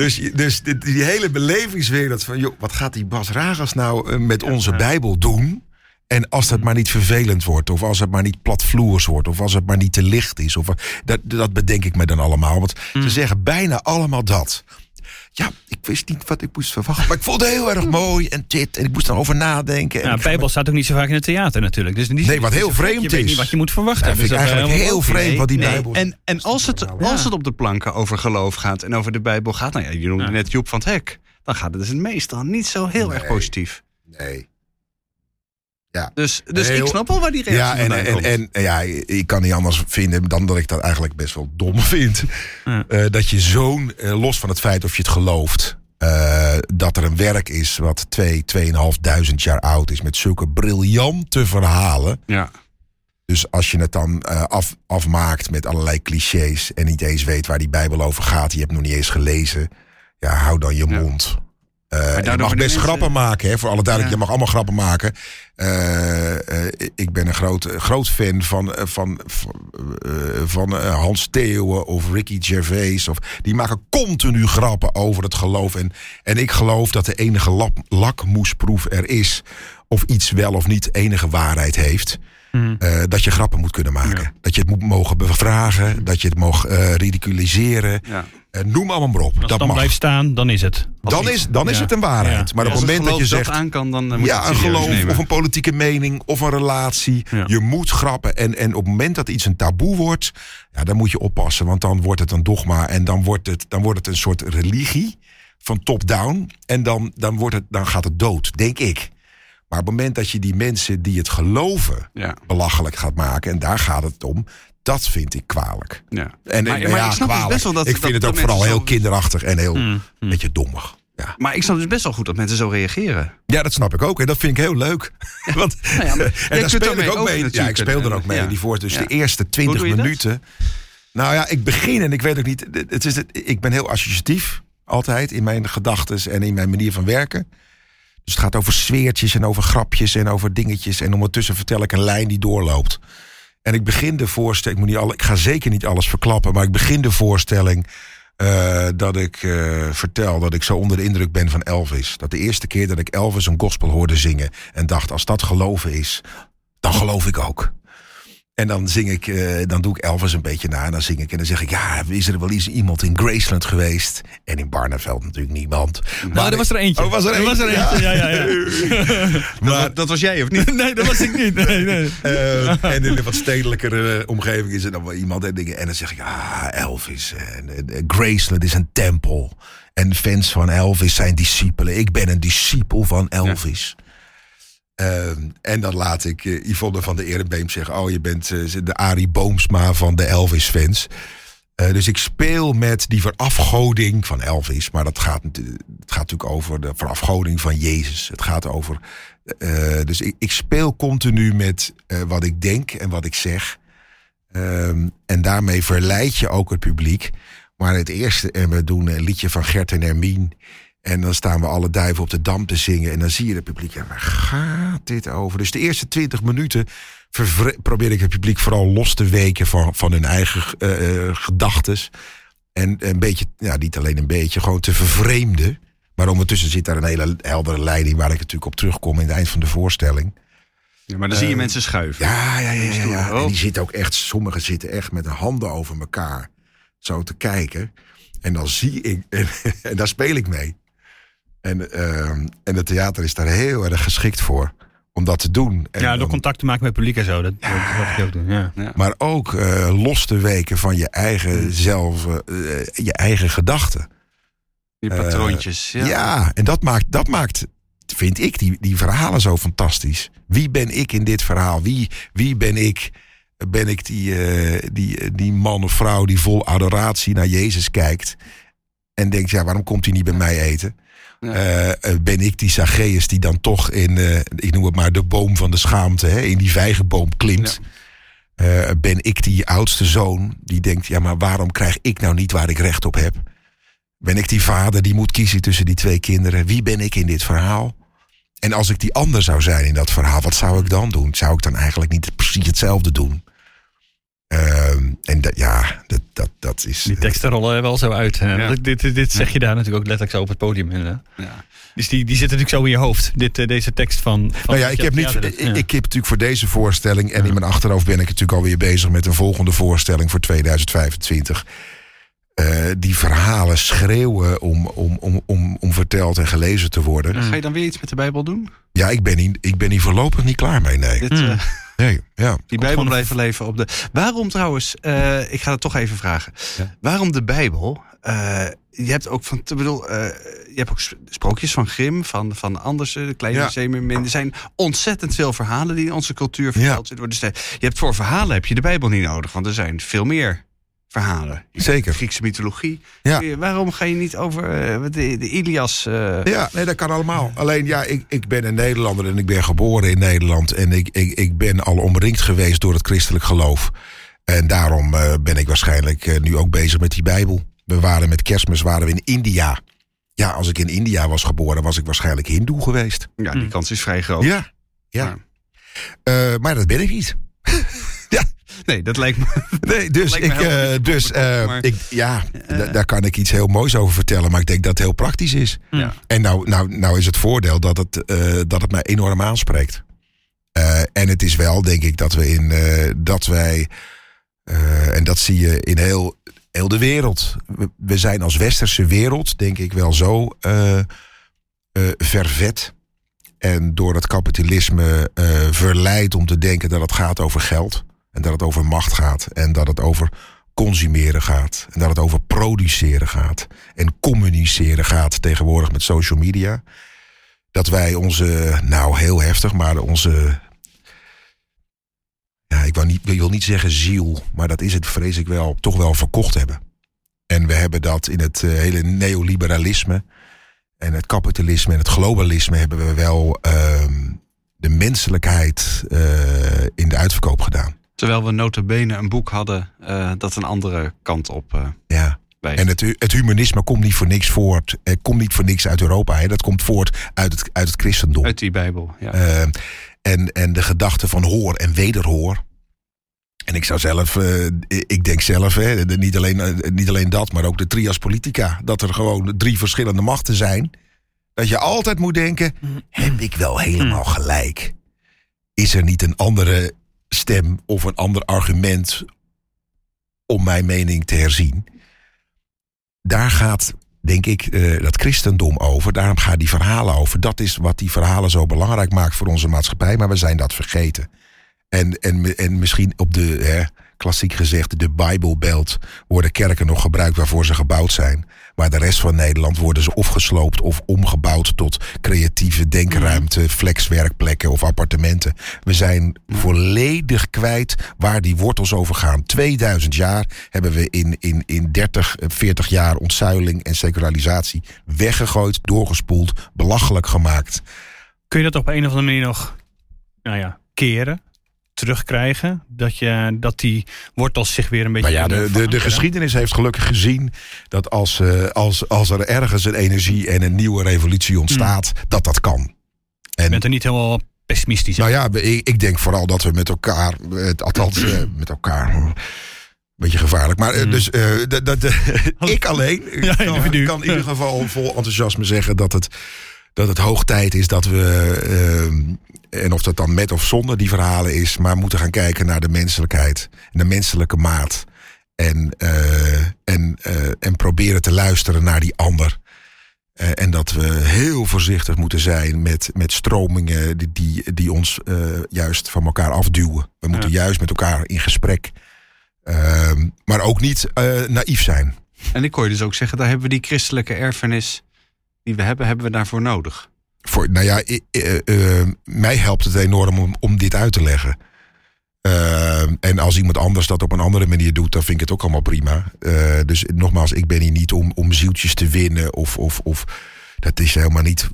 Dus, dus die, die, hele belevingswereld van, joh, wat gaat die Bas Ragas nou met onze Bijbel doen? En als het maar niet vervelend wordt, of als het maar niet platvloers wordt, of als het maar niet te licht is, of, dat, dat bedenk ik me dan allemaal. Want mm. ze zeggen bijna allemaal dat. Ja, ik wist niet wat ik moest verwachten. Maar ik vond het heel erg mooi en dit. En ik moest erover nadenken. Ja, Bijbel staat ook niet zo vaak in het theater natuurlijk. Dus niet, nee, wat heel vreemd is. Je weet niet wat je moet verwachten. Ja, vind dus ik eigenlijk heel vreemd nee, wat die nee. Bijbel... En, en als, het, als het op de planken over geloof gaat en over de Bijbel gaat... Nou ja, je noemde ja. net Joep van het Hek. Dan gaat het dus meestal niet zo heel nee. erg positief. Nee. Ja. Dus, dus heel, ik snap wel waar die reactie ja, en, en, en, en, ja, ik kan niet anders vinden dan dat ik dat eigenlijk best wel dom vind. Ja. Uh, dat je zo'n, uh, los van het feit of je het gelooft... Uh, dat er een werk is wat twee, tweeënhalfduizend jaar oud is... met zulke briljante verhalen. Ja. Dus als je het dan af, afmaakt met allerlei clichés... en niet eens weet waar die Bijbel over gaat... je hebt nog niet eens gelezen... ja, hou dan je ja. mond. Uh, je mag best mensen... grappen maken, hè, voor alle duidelijk. Ja. Je mag allemaal grappen maken. Uh, uh, ik ben een groot, groot fan van, van, van Hans Theeuwen of Ricky Gervais. Of, die maken continu grappen over het geloof. En, en ik geloof dat de enige lap, lakmoesproef er is... of iets wel of niet enige waarheid heeft... Mm. Uh, dat je grappen moet kunnen maken. Ja. Dat je het moet mogen bevragen. Dat je het mag uh, ridiculiseren. Ja. Uh, noem allemaal maar op. Als dat dan mag. blijft staan, dan is het. Dan is, dan is het een waarheid. Maar op het moment dat je zegt... Dat aan kan, dan moet ja, een geloof nemen. of een politieke mening of een relatie. Je moet grappen. En, en op het moment dat iets een taboe wordt... Ja, dan moet je oppassen. Want dan wordt het een dogma. En dan wordt het, dan wordt het een soort religie. Van top-down. En dan, dan, wordt het, dan gaat het dood, denk ik. Maar op het moment dat je die mensen die het geloven ja. belachelijk gaat maken, en daar gaat het om, dat vind ik kwalijk. Ja. En, maar, en maar ja, ik snap kwalijk. Dus best wel dat ik vind dat, het ook vooral heel kinderachtig en heel mm, mm. beetje dommig. Ja. Maar ik snap dus best wel goed dat mensen zo reageren. Ja, dat snap ik ook. En dat vind ik heel leuk. Want, nou ja, en daar speel ik ook mee. Ja, ik speel er ook mee. Ja. Die voor dus de eerste 20 minuten. Nou ja, ik begin en ik weet ook niet. Het is het, ik ben heel associatief. Altijd in mijn gedachten en in mijn manier van werken. Dus het gaat over sfeertjes en over grapjes en over dingetjes. En ondertussen vertel ik een lijn die doorloopt. En ik begin de voorstelling, ik, moet niet alle, ik ga zeker niet alles verklappen, maar ik begin de voorstelling uh, dat ik uh, vertel dat ik zo onder de indruk ben van Elvis. Dat de eerste keer dat ik Elvis een gospel hoorde zingen en dacht, als dat geloven is, dan geloof ik ook. En dan zing ik, uh, dan doe ik Elvis een beetje na en dan zing ik en dan zeg ik, ja, is er wel eens iemand in Graceland geweest? En in Barneveld natuurlijk niemand. Maar nou, er was er eentje. Oh, was er, er was er eentje. Ja, ja, ja. ja. maar dat, dat, was jij of niet? nee, dat was ik niet. Nee, nee. Uh, en in een wat stedelijkere omgeving is er dan wel iemand en dingen. En dan zeg ik, ah, Elvis. En, Graceland is een tempel. En fans van Elvis zijn discipelen. Ik ben een discipel van Elvis. Ja. Uh, en dan laat ik uh, Yvonne van de Erenbeem zeggen... oh, je bent uh, de Arie Boomsma van de Elvis-fans. Uh, dus ik speel met die verafgoding van Elvis. Maar dat gaat, het gaat natuurlijk over de verafgoding van Jezus. Het gaat over... dus ik, ik, speel continu met wat ik denk en wat ik zeg. Um, en daarmee verleid je ook het publiek. Maar het eerste, en we doen een liedje van Gert en Hermien... En dan staan we alle duiven op de dam te zingen. En dan zie je het publiek. Ja, waar gaat dit over? Dus de eerste twintig minuten probeer ik het publiek vooral los te weken van, van hun eigen uh, gedachten. En een beetje, ja, niet alleen een beetje, gewoon te vervreemden. Maar ondertussen zit daar een hele heldere leiding waar ik natuurlijk op terugkom in het eind van de voorstelling. Ja, maar dan uh, zie je mensen schuiven. Ja, ja, ja. ja, ja. En die zitten ook echt, sommigen zitten echt met de handen over elkaar zo te kijken. En dan zie ik, en, en daar speel ik mee. En, ehm, en het theater is daar heel erg geschikt voor. Om dat te doen. En ja, door dan- contact te maken met het publiek en zo. Dat, dat is wat ik ook doe. Ja. maar ook eh, los te weken van je eigen zelf, eh, je eigen gedachten. Die Eh, patroontjes. Ja, ja. en dat maakt, dat maakt, vind ik, die, die verhalen zo fantastisch. Wie ben ik in dit verhaal? Wie, wie ben ik? Ben ik die, eh, die, die man of vrouw die vol adoratie naar Jezus kijkt en denkt, ja, waarom komt hij niet bij mij eten? Ja. Eh, eh, ben ik die Zacchaeus die dan toch in, eh, ik noem het maar, de boom van de schaamte, hè, in die vijgenboom klimt? Ben ik die oudste zoon die denkt, ja, maar waarom krijg ik nou niet waar ik recht op heb? Ben ik die vader die moet kiezen tussen die twee kinderen? Wie ben ik in dit verhaal? En als ik die ander zou zijn in dat verhaal, wat zou ik dan doen? Zou ik dan eigenlijk niet precies hetzelfde doen? Ehm, en dat, ja, dat, dat, dat is. Die teksten rollen wel zo uit. hè. Ja. Want Dit, dit, dit zeg je daar natuurlijk ook letterlijk zo op het podium. Ja. Dus die, die zitten natuurlijk zo in je hoofd. Dit, eh, deze tekst van. van Nou ja, ik heb, niet, ik, ik heb natuurlijk voor deze voorstelling en in mijn achterhoofd ben ik natuurlijk alweer bezig met een volgende voorstelling voor 2025. Eh, die verhalen schreeuwen om, om, om, om, om verteld en gelezen te worden. Ga je dan weer iets met de Bijbel doen? Ja, ik ben, hier, ik ben hier voorlopig niet klaar mee, nee. Dit, eh, nee ja. die Bijbel blijven leven op de. Waarom trouwens? eh, ik ga het toch even vragen. Waarom de Bijbel? Eh, je hebt ook van, bedoel, eh, je hebt ook sp- sprookjes van Grimm, van, van Andersen, de kleine Ja. Zeemermin. Er zijn ontzettend veel verhalen die in onze cultuur verteld worden. Dus de- je hebt voor verhalen heb je de Bijbel niet nodig, want er zijn veel meer verhalen. Zeker. Griekse mythologie. Ja. Waarom ga je niet over eh, de, de Ilias? eh, Ja, nee, dat kan allemaal. Alleen ja, ik, ik ben een Nederlander en ik ben geboren in Nederland. En ik, ik, ik ben al omringd geweest door het christelijk geloof. En daarom eh, ben ik waarschijnlijk eh, nu ook bezig met die Bijbel. We waren met kerstmis waren we in India. Ja, als ik in India was geboren, was ik waarschijnlijk hindoe geweest. Ja, die Mm. kans is vrij groot. Ja, ja. Eh, maar dat ben ik niet. Nee, dat lijkt me. Nee, dus ik, eh, dus, eh, maar- ik, ja, da- daar kan ik iets heel moois over vertellen. Maar ik denk dat het heel praktisch is. Ja. En nou, nou, nou is het voordeel dat het, eh, dat het mij enorm aanspreekt. Eh, en het is wel, denk ik, dat we in eh, dat wij. eh, en dat zie je in heel, heel de wereld. We, we zijn als westerse wereld, denk ik, wel zo eh, eh, vervet. En door het kapitalisme eh, verleid om te denken dat het gaat over geld. En dat het over macht gaat. En dat het over consumeren gaat. En dat het over produceren gaat. En communiceren gaat tegenwoordig met social media. Dat wij onze, nou heel heftig, maar onze. Ja, ik wil niet, wil niet zeggen ziel, maar dat is het, vrees ik wel, toch wel verkocht hebben. En we hebben dat in het eh, hele neoliberalisme en het kapitalisme en het globalisme hebben we wel ehm, de menselijkheid eh, in de uitverkoop gedaan. Terwijl we notabene een boek hadden eh, dat een andere kant op eh Ja. En het, het humanisme komt niet voor niks voort. Het komt niet voor niks uit Europa. Hè. Dat komt voort uit het, uit het christendom. Uit die Bijbel, ja. Eh, en, en de gedachte van hoor en wederhoor. En ik zou zelf, eh, ik denk zelf, hè, de- niet, alleen, eh, niet alleen dat, maar ook de trias politica. Dat er gewoon drie verschillende machten zijn. Dat je altijd moet denken, heb ik wel helemaal gelijk? Is er niet een andere stem of een ander argument om mijn mening te herzien? Daar gaat, denk ik, eh, dat christendom over. Daarom gaan die verhalen over. Dat is wat die verhalen zo belangrijk maakt voor onze maatschappij. Maar we zijn dat vergeten. En, en, en misschien op de, hè, klassiek gezegd, de Bijbelbelt worden kerken nog gebruikt waarvoor ze gebouwd zijn. Maar de rest van Nederland worden ze of gesloopt of omgebouwd tot creatieve denkruimte, flexwerkplekken of appartementen. We zijn volledig kwijt waar die wortels over gaan. 2000 jaar hebben we in, in, in 30, 40 jaar ontzuiling en secularisatie weggegooid, doorgespoeld, belachelijk gemaakt. Kun je dat op een of andere manier nog nou ja, keren? Terugkrijgen? Dat, je, dat die wortels zich weer een beetje. Maar ja, de, de, de geschiedenis heeft gelukkig gezien dat als, eh, als, als er ergens een energie en een nieuwe revolutie ontstaat, dat dat kan. Je En bent er niet helemaal pessimistisch nou ja, ik, ik denk vooral dat we met elkaar, eh, althans eh, met elkaar, beetje gevaarlijk. Maar eh, Mm. dus dat, dat, ik alleen Ja, kan, individu. kan in ieder geval vol enthousiasme zeggen dat het, dat het hoog tijd is dat we, eh, en of dat dan met of zonder die verhalen is, maar moeten gaan kijken naar de menselijkheid en de menselijke maat. En, eh, en, eh, en proberen te luisteren naar die ander. En dat we heel voorzichtig moeten zijn met, met stromingen die, die, die ons juist van elkaar afduwen. We moeten juist met elkaar in gesprek. Ehm, maar ook niet naïef zijn. En ik hoor je dus ook zeggen, daar hebben we die christelijke erfenis die we hebben, hebben we daarvoor nodig. Voor, nou ja, eh, eh, mij helpt het enorm om, om dit uit te leggen. Ehm, en als iemand anders dat op een andere manier doet, dan vind ik het ook allemaal prima. Eh, dus nogmaals, ik ben hier niet om, om zieltjes te winnen. Of, of, of dat is helemaal niet.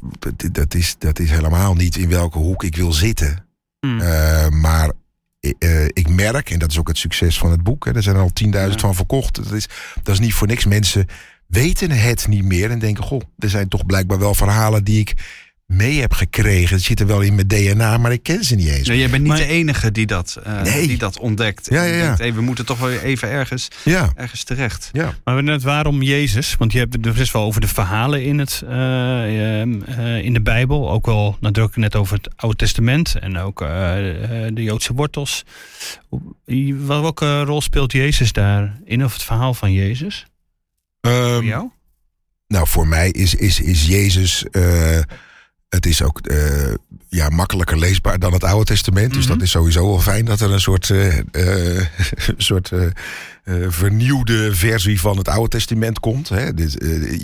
Dat, is, dat is helemaal niet in welke hoek ik wil zitten. Hmm. Eh, maar eh, ik merk, en dat is ook het succes van het boek, hè, er zijn er al 10.000 Ja. van verkocht. Dat is, dat is niet voor niks. Mensen weten het niet meer en denken: Goh, er zijn toch blijkbaar wel verhalen die ik mee heb gekregen. Het zit er wel in mijn DNA, maar ik ken ze niet eens. Nee, jij bent niet Maar- de enige die dat, eh, Nee. die dat ontdekt. Ja, En ja, ja. denkt, hey, we moeten toch wel even ergens, Ja, ergens terecht. ja. Maar net waarom Jezus? Want je hebt het dus best wel over de verhalen in, het, eh, ehm, eh, in de Bijbel. Ook wel nadrukkelijk net over het Oude Testament en ook de Joodse wortels. Welke rol speelt Jezus daarin of het verhaal van Jezus? Ehm, Voor jou? Nou, voor mij is, is, is Jezus. Het is ook eh, ja, makkelijker leesbaar dan het Oude Testament. Dus Mhm. dat is sowieso wel fijn dat er een soort, eh, eh, soort vernieuwde versie van het Oude Testament komt. Hè. Dit,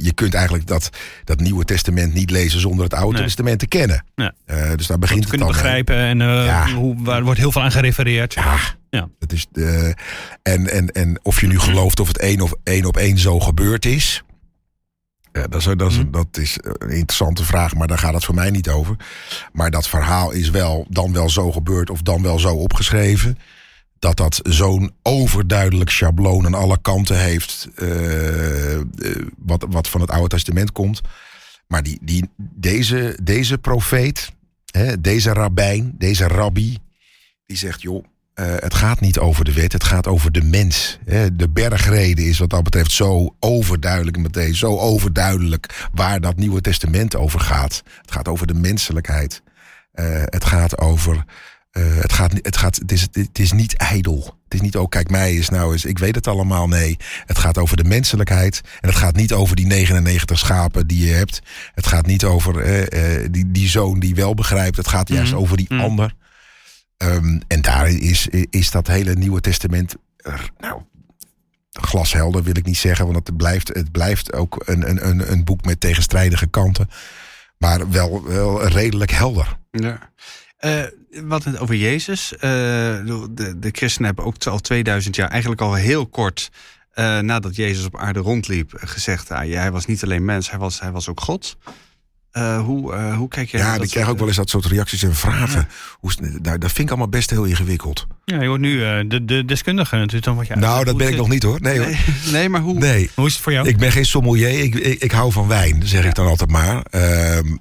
je kunt eigenlijk dat, dat Nieuwe Testament niet lezen zonder het Oude Nee. Testament te kennen. Ja. Dus daar begint het kunnen dan begrijpen en Ja. hoe, waar wordt heel veel aan gerefereerd. Ja. Ja. Het is, en, en, en of je nu gelooft of het één, of één op één zo gebeurd is. Ja, dat, is, dat, is, Mhm. dat is een interessante vraag, maar daar gaat het voor mij niet over. Maar dat verhaal is wel dan wel zo gebeurd of dan wel zo opgeschreven. Dat dat zo'n overduidelijk schabloon aan alle kanten heeft. eh, eh, wat, wat van het Oude Testament komt. Maar die, die, deze, deze profeet, hè, deze rabbijn, deze rabbi. Die zegt, joh, eh, het gaat niet over de wet, het gaat over de mens. Hè. De bergreden is wat dat betreft zo overduidelijk, meteen zo overduidelijk waar dat Nieuwe Testament over gaat. Het gaat over de menselijkheid. Eh, het gaat over. eh, het, gaat, het, gaat, het, is, het is niet ijdel. Het is niet, oh kijk mij eens nou eens, ik weet het allemaal. Nee, het gaat over de menselijkheid. En het gaat niet over die 99 schapen die je hebt. Het gaat niet over eh, eh, die, die zoon die wel begrijpt. Het gaat juist Mhm. over die Mhm. ander. Ehm, en daarin is, is dat hele Nieuwe Testament. er, nou, glashelder wil ik niet zeggen, want het blijft, het blijft ook een, een, een, boek met tegenstrijdige kanten. Maar wel, wel redelijk helder. Ja. Eh, wat het over Jezus. eh, de, de christenen hebben ook al 2000 jaar, eigenlijk al heel kort eh, nadat Jezus op aarde rondliep, eh, gezegd: ah, hij was niet alleen mens, hij was, hij was ook God. Eh, hoe, eh, hoe kijk jij Ja, naar ik krijg ook wel eens dat soort reacties en vragen. Hoe, is- daar, dat vind ik allemaal best heel ingewikkeld. Ja, je wordt nu eh, de, de deskundige natuurlijk. Dan wat je nou, dat ben ik nog niet hoor. Nee, hoor. Nee, nee, maar hoe. nee. Hoe is het voor jou? Ik ben geen sommelier. Ik, ik, ik hou van wijn, zeg ik dan altijd maar. Ehm,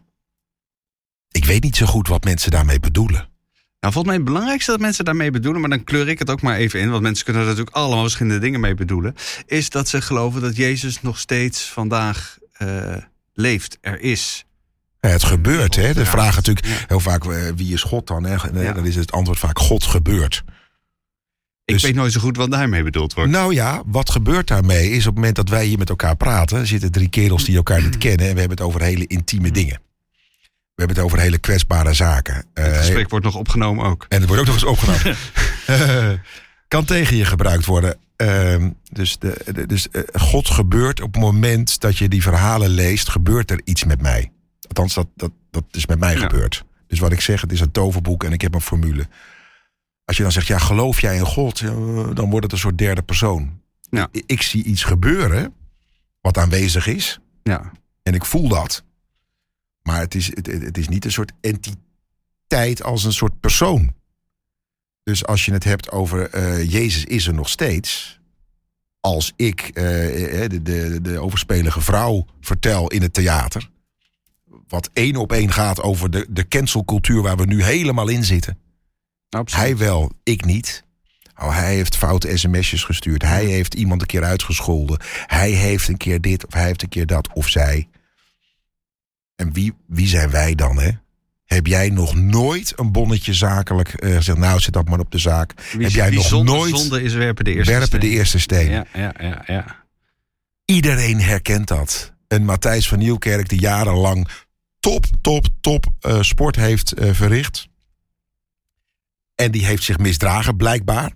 ik weet niet zo goed wat mensen daarmee bedoelen. Nou, volgens mij het belangrijkste dat mensen daarmee bedoelen, maar dan kleur ik het ook maar even in, want mensen kunnen er natuurlijk allemaal verschillende dingen mee bedoelen, is dat ze geloven dat Jezus nog steeds vandaag eh, leeft, er is. Ja, het gebeurt, hè. De vraag natuurlijk heel vaak, eh, wie is God dan? Hè? Ja. Dan is het antwoord vaak, God gebeurt. Ik Dus- weet nooit zo goed wat daarmee bedoeld wordt. Nou ja, wat gebeurt daarmee is op het moment dat wij hier met elkaar praten... zitten drie kerels die elkaar niet kennen... en we hebben het over hele intieme dingen. We hebben het over hele kwetsbare zaken. Eh, Het gesprek wordt nog opgenomen ook. En het wordt ook nog eens opgenomen. Eh, kan tegen je gebruikt worden. Ehm, dus de, de- dus eh, God gebeurt op het moment dat je die verhalen leest... gebeurt er iets met mij. Althans, dat, dat, dat is met mij Ja. gebeurd. Dus wat ik zeg, het is een toverboek en ik heb een formule. Als je dan zegt, ja, geloof jij in God? Dan wordt het een soort derde persoon. Ja. Ik, zie iets gebeuren wat aanwezig is. Ja. En ik voel dat. Maar het is, het, het het is niet een soort entiteit als een soort persoon. Dus als je het hebt over eh, Jezus is er nog steeds. Als ik eh, eh, de, de, de overspelige vrouw vertel in het theater. Wat één op één gaat over de, de cancelcultuur waar we nu helemaal in zitten. Absoluut. Hij wel, ik niet. Oh, hij heeft foute sms'jes gestuurd. Hij heeft iemand een keer uitgescholden. Hij heeft een keer dit of hij heeft een keer dat of zij. En wie, wie zijn wij dan, hè? Heb jij nog nooit een bonnetje zakelijk eh, gezegd... nou, zet dat maar op de zaak. Wie, heb jij nog zonde, nooit... zonde is werpen de eerste werpen steen. de eerste steen. Ja, ja, ja, ja. Iedereen herkent dat. Een Matthijs van Nieuwkerk die jarenlang top, top, top eh, sport heeft eh, verricht. En die heeft zich misdragen, blijkbaar.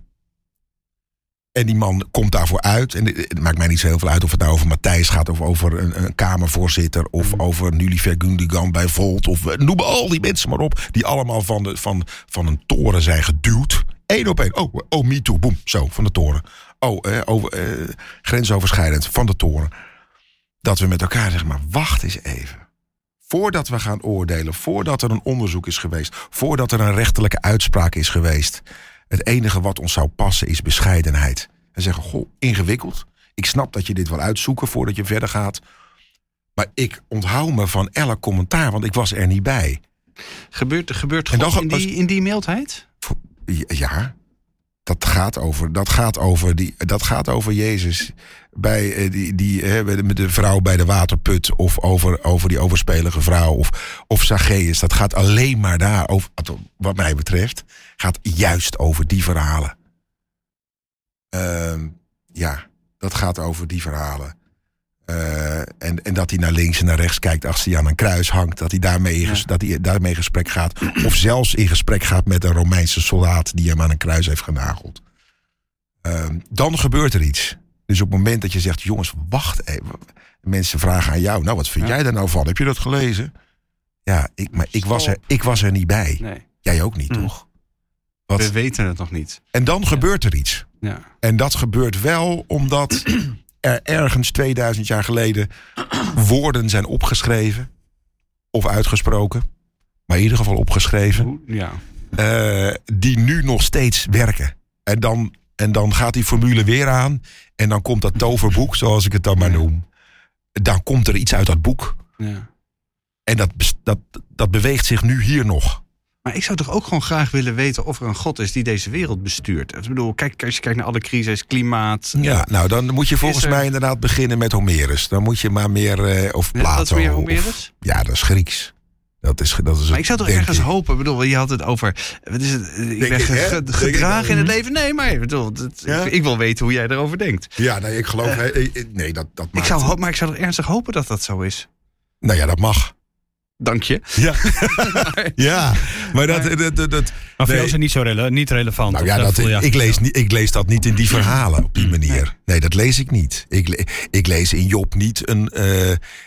En die man komt daarvoor uit. En het maakt mij niet zo heel veel uit of het nou over Matthijs gaat... of over een, een kamervoorzitter... of Mm. over Nulifer Gundogan bij Volt... of eh, noem al die mensen maar op... die allemaal van, de, van, van een toren zijn geduwd. Eén op één. Oh, oh me too. Boem, zo, van de toren. Oh, eh, over, eh, grensoverschrijdend, van de toren. Dat we met elkaar zeggen, maar wacht eens even. Voordat we gaan oordelen, voordat er een onderzoek is geweest... voordat er een rechterlijke uitspraak is geweest... het enige wat ons zou passen is bescheidenheid. En zeggen, goh, ingewikkeld. Ik snap dat je dit wil uitzoeken voordat je verder gaat. Maar ik onthoud me van elk commentaar, want ik was er niet bij. Gebeurt, gebeurt En dan God in, die, in die mildheid? Ja, dat gaat over, dat gaat over, die, dat gaat over Jezus. Bij eh, die, die, de- met de vrouw bij de waterput. Of over, over die overspelige vrouw. Of, of Zacchaeus. Dat gaat alleen maar daar. Over, wat mij betreft. Gaat juist over die verhalen. Ehm, ja, dat gaat over die verhalen. Eh, en, en dat hij naar links en naar rechts kijkt als hij aan een kruis hangt. Dat hij daarmee, dat hij daarmee in gesprek gaat. Of zelfs in gesprek gaat met een Romeinse soldaat die hem aan een kruis heeft genageld. Ehm, dan gebeurt er iets. Dus op het moment dat je zegt, jongens, wacht even. Mensen vragen aan jou, nou wat vind Ja. jij daar nou van? Heb je dat gelezen? Ja, ik, maar ik was, er, ik was er niet bij. Nee, Jij ook niet, Hm. toch? Wat? we weten het nog niet. En dan gebeurt er iets. Ja. En dat gebeurt wel omdat er ergens 2000 jaar geleden woorden zijn opgeschreven. Of uitgesproken. Maar in ieder geval opgeschreven. Ja. eh, die nu nog steeds werken. En dan, en dan gaat die formule weer aan. En dan komt dat toverboek, zoals ik het dan maar noem. Dan komt er iets uit dat boek. ja. En dat, dat, dat beweegt zich nu hier nog. Maar ik zou toch ook gewoon graag willen weten of er een God is die deze wereld bestuurt. Ik bedoel, kijk, als je kijkt naar alle crises, klimaat. Ja, nou dan moet je volgens er- mij inderdaad beginnen met Homerus. Dan moet je maar meer, eh, of Plato. dat is meer of- Homerus? ja, dat is Grieks. Dat is, dat is Maar ik zou toch ergens ik. hopen. Ik bedoel, je had het over. Wat is het? Ik Denk ben ik, ik, gedragen in het leven. Nee, maar ik bedoel, dat- Ja? ik, ik wil weten hoe jij erover denkt. Ja, nee, ik geloof... eh, eh, nee, dat, dat Ik maakt... zou, ho- maar ik zou toch ernstig hopen dat dat zo is. Nou ja, dat mag. Dank je. Ja, ja maar dat... dat, dat, dat- Maar voor Nee. is niet zo rele- niet relevant. nou ja, dat ik, lees niet, ik lees dat niet in die verhalen op die manier. Nee, dat lees ik niet. Ik, le- ik lees in Job niet een... eh,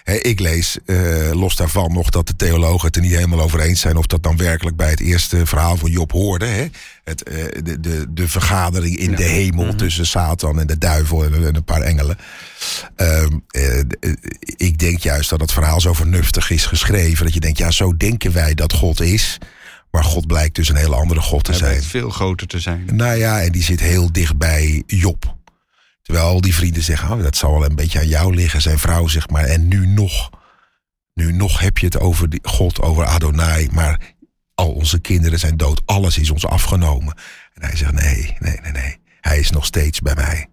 hè, ik lees eh, los daarvan nog dat de theologen het er niet helemaal over eens zijn... of dat dan werkelijk bij het eerste verhaal van Job hoorde. Hè? Het, eh, de, de, de vergadering in Ja. de hemel tussen Satan en de duivel en, en een paar engelen. Ehm, eh, ik denk juist dat het verhaal zo vernuftig is geschreven... dat je denkt, ja, zo denken wij dat God is... Maar God blijkt dus een hele andere God te Hij zijn. blijkt veel groter te zijn. Nou ja, en die zit heel dicht bij Job. Terwijl al die vrienden zeggen, oh, dat zal wel een beetje aan jou liggen, zijn vrouw zeg maar. En nu nog, nu nog heb je het over die God, over Adonai, maar al onze kinderen zijn dood, alles is ons afgenomen. En hij zegt, nee, nee, nee, nee, hij is nog steeds bij mij.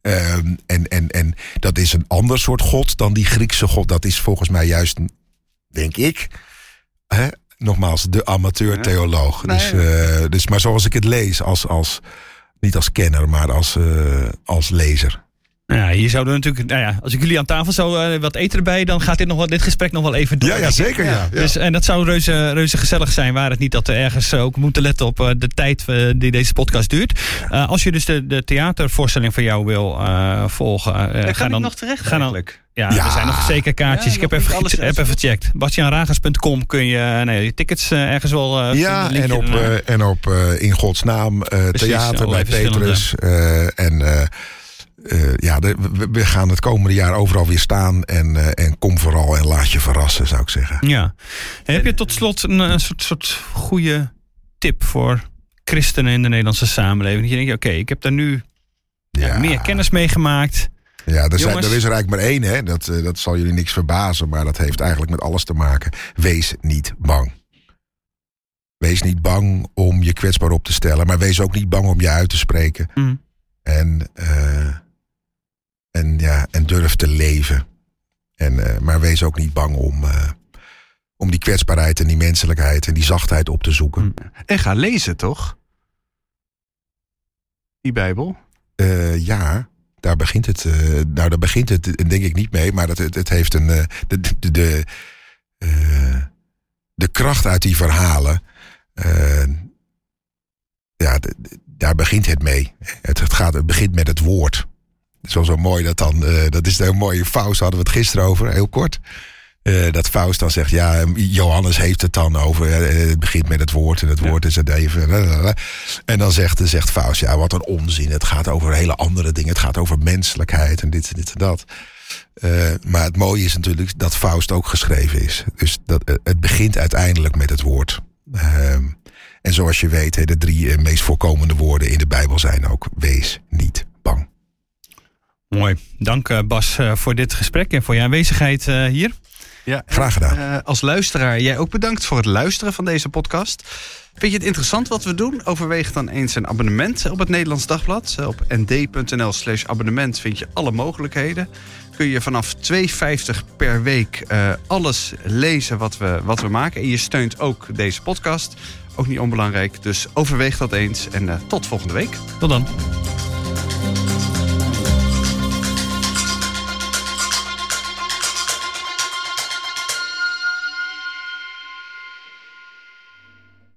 Ehm, en, en, en dat is een ander soort God dan die Griekse God. Dat is volgens mij juist, denk ik, hè, nogmaals, de amateur-theoloog. Dus, eh, dus, maar zoals ik het lees, als, als, niet als kenner, maar als, eh, als lezer. Ja, hier zouden we natuurlijk, nou ja, als ik jullie aan tafel zou eh, wat eten erbij, dan gaat dit, nog wel, dit gesprek nog wel even door. Ja, ja zeker. Ja. Ja. Dus, en dat zou reuze, reuze gezellig zijn, waar het niet dat we ergens ook moeten letten op eh, de tijd eh, die deze podcast duurt. Eh, als je dus de, de theatervoorstelling van jou wil eh, volgen, eh, Daar ga dan. ik nog terecht ga dan- eigenlijk. Ja, Ja. er zijn nog zeker kaartjes. Ja, ik heb even, alles heb even gecheckt. Bastiaanragers.com kun je nee, je tickets ergens wel eh, Ja, en op, en op In Gods Naam eh, Precies, Theater bij allerlei verschillende. Petrus. eh, en eh, eh, ja, de- we, gaan het komende jaar overal weer staan. En, eh, en kom vooral en laat je verrassen, zou ik zeggen. Ja. En heb je tot slot een, een soort, soort goede tip voor christenen in de Nederlandse samenleving? Dat je denkt, oké, ik heb daar nu Ja, meer kennis mee gemaakt. Ja, er, zijn, er is er eigenlijk maar één, hè. Dat, eh, dat zal jullie niks verbazen, maar dat heeft eigenlijk met alles te maken. Wees niet bang. Wees niet bang om je kwetsbaar op te stellen, maar wees ook niet bang om je uit te spreken. Mm. En, eh, en, ja, en durf te leven. En, eh, maar wees ook niet bang om, eh, om die kwetsbaarheid en die menselijkheid en die zachtheid op te zoeken. En ga lezen, toch? Die Bijbel. Eh, ja, daar begint het. nou, daar begint het denk ik niet mee, maar het, het, het heeft een. de, de, de, de kracht uit die verhalen. ja, de- daar begint het mee. Het, het, gaat, het begint met het woord. Is wel zo mooi dat dan. eh, dat is een mooie Faust, hadden we het gisteren over, heel kort. Eh, dat Faust dan zegt, ja, Johannes heeft het dan over. eh, het begint met het woord en het Ja. woord is het even. lalalala. En dan zegt, zegt Faust, ja, wat een onzin. Het gaat over hele andere dingen. Het gaat over menselijkheid en dit en dit en dat. Maar het mooie is natuurlijk dat Faust ook geschreven is. Dus dat, het begint uiteindelijk met het woord. Ehm, en zoals je weet, de drie meest voorkomende woorden in de Bijbel zijn ook: wees niet. Mooi. Dank eh, Bas eh, voor dit gesprek en voor je aanwezigheid eh, hier. Ja, Graag gedaan. Eh, als luisteraar, jij ook bedankt voor het luisteren van deze podcast. Vind je het interessant wat we doen? Overweeg dan eens een abonnement op het Nederlands Dagblad. Op nd.nl slash abonnement vind je alle mogelijkheden. Kun je vanaf 2,50 per week eh, alles lezen wat we, wat we maken. En je steunt ook deze podcast. Ook niet onbelangrijk, dus overweeg dat eens. En eh, tot volgende week. Tot dan.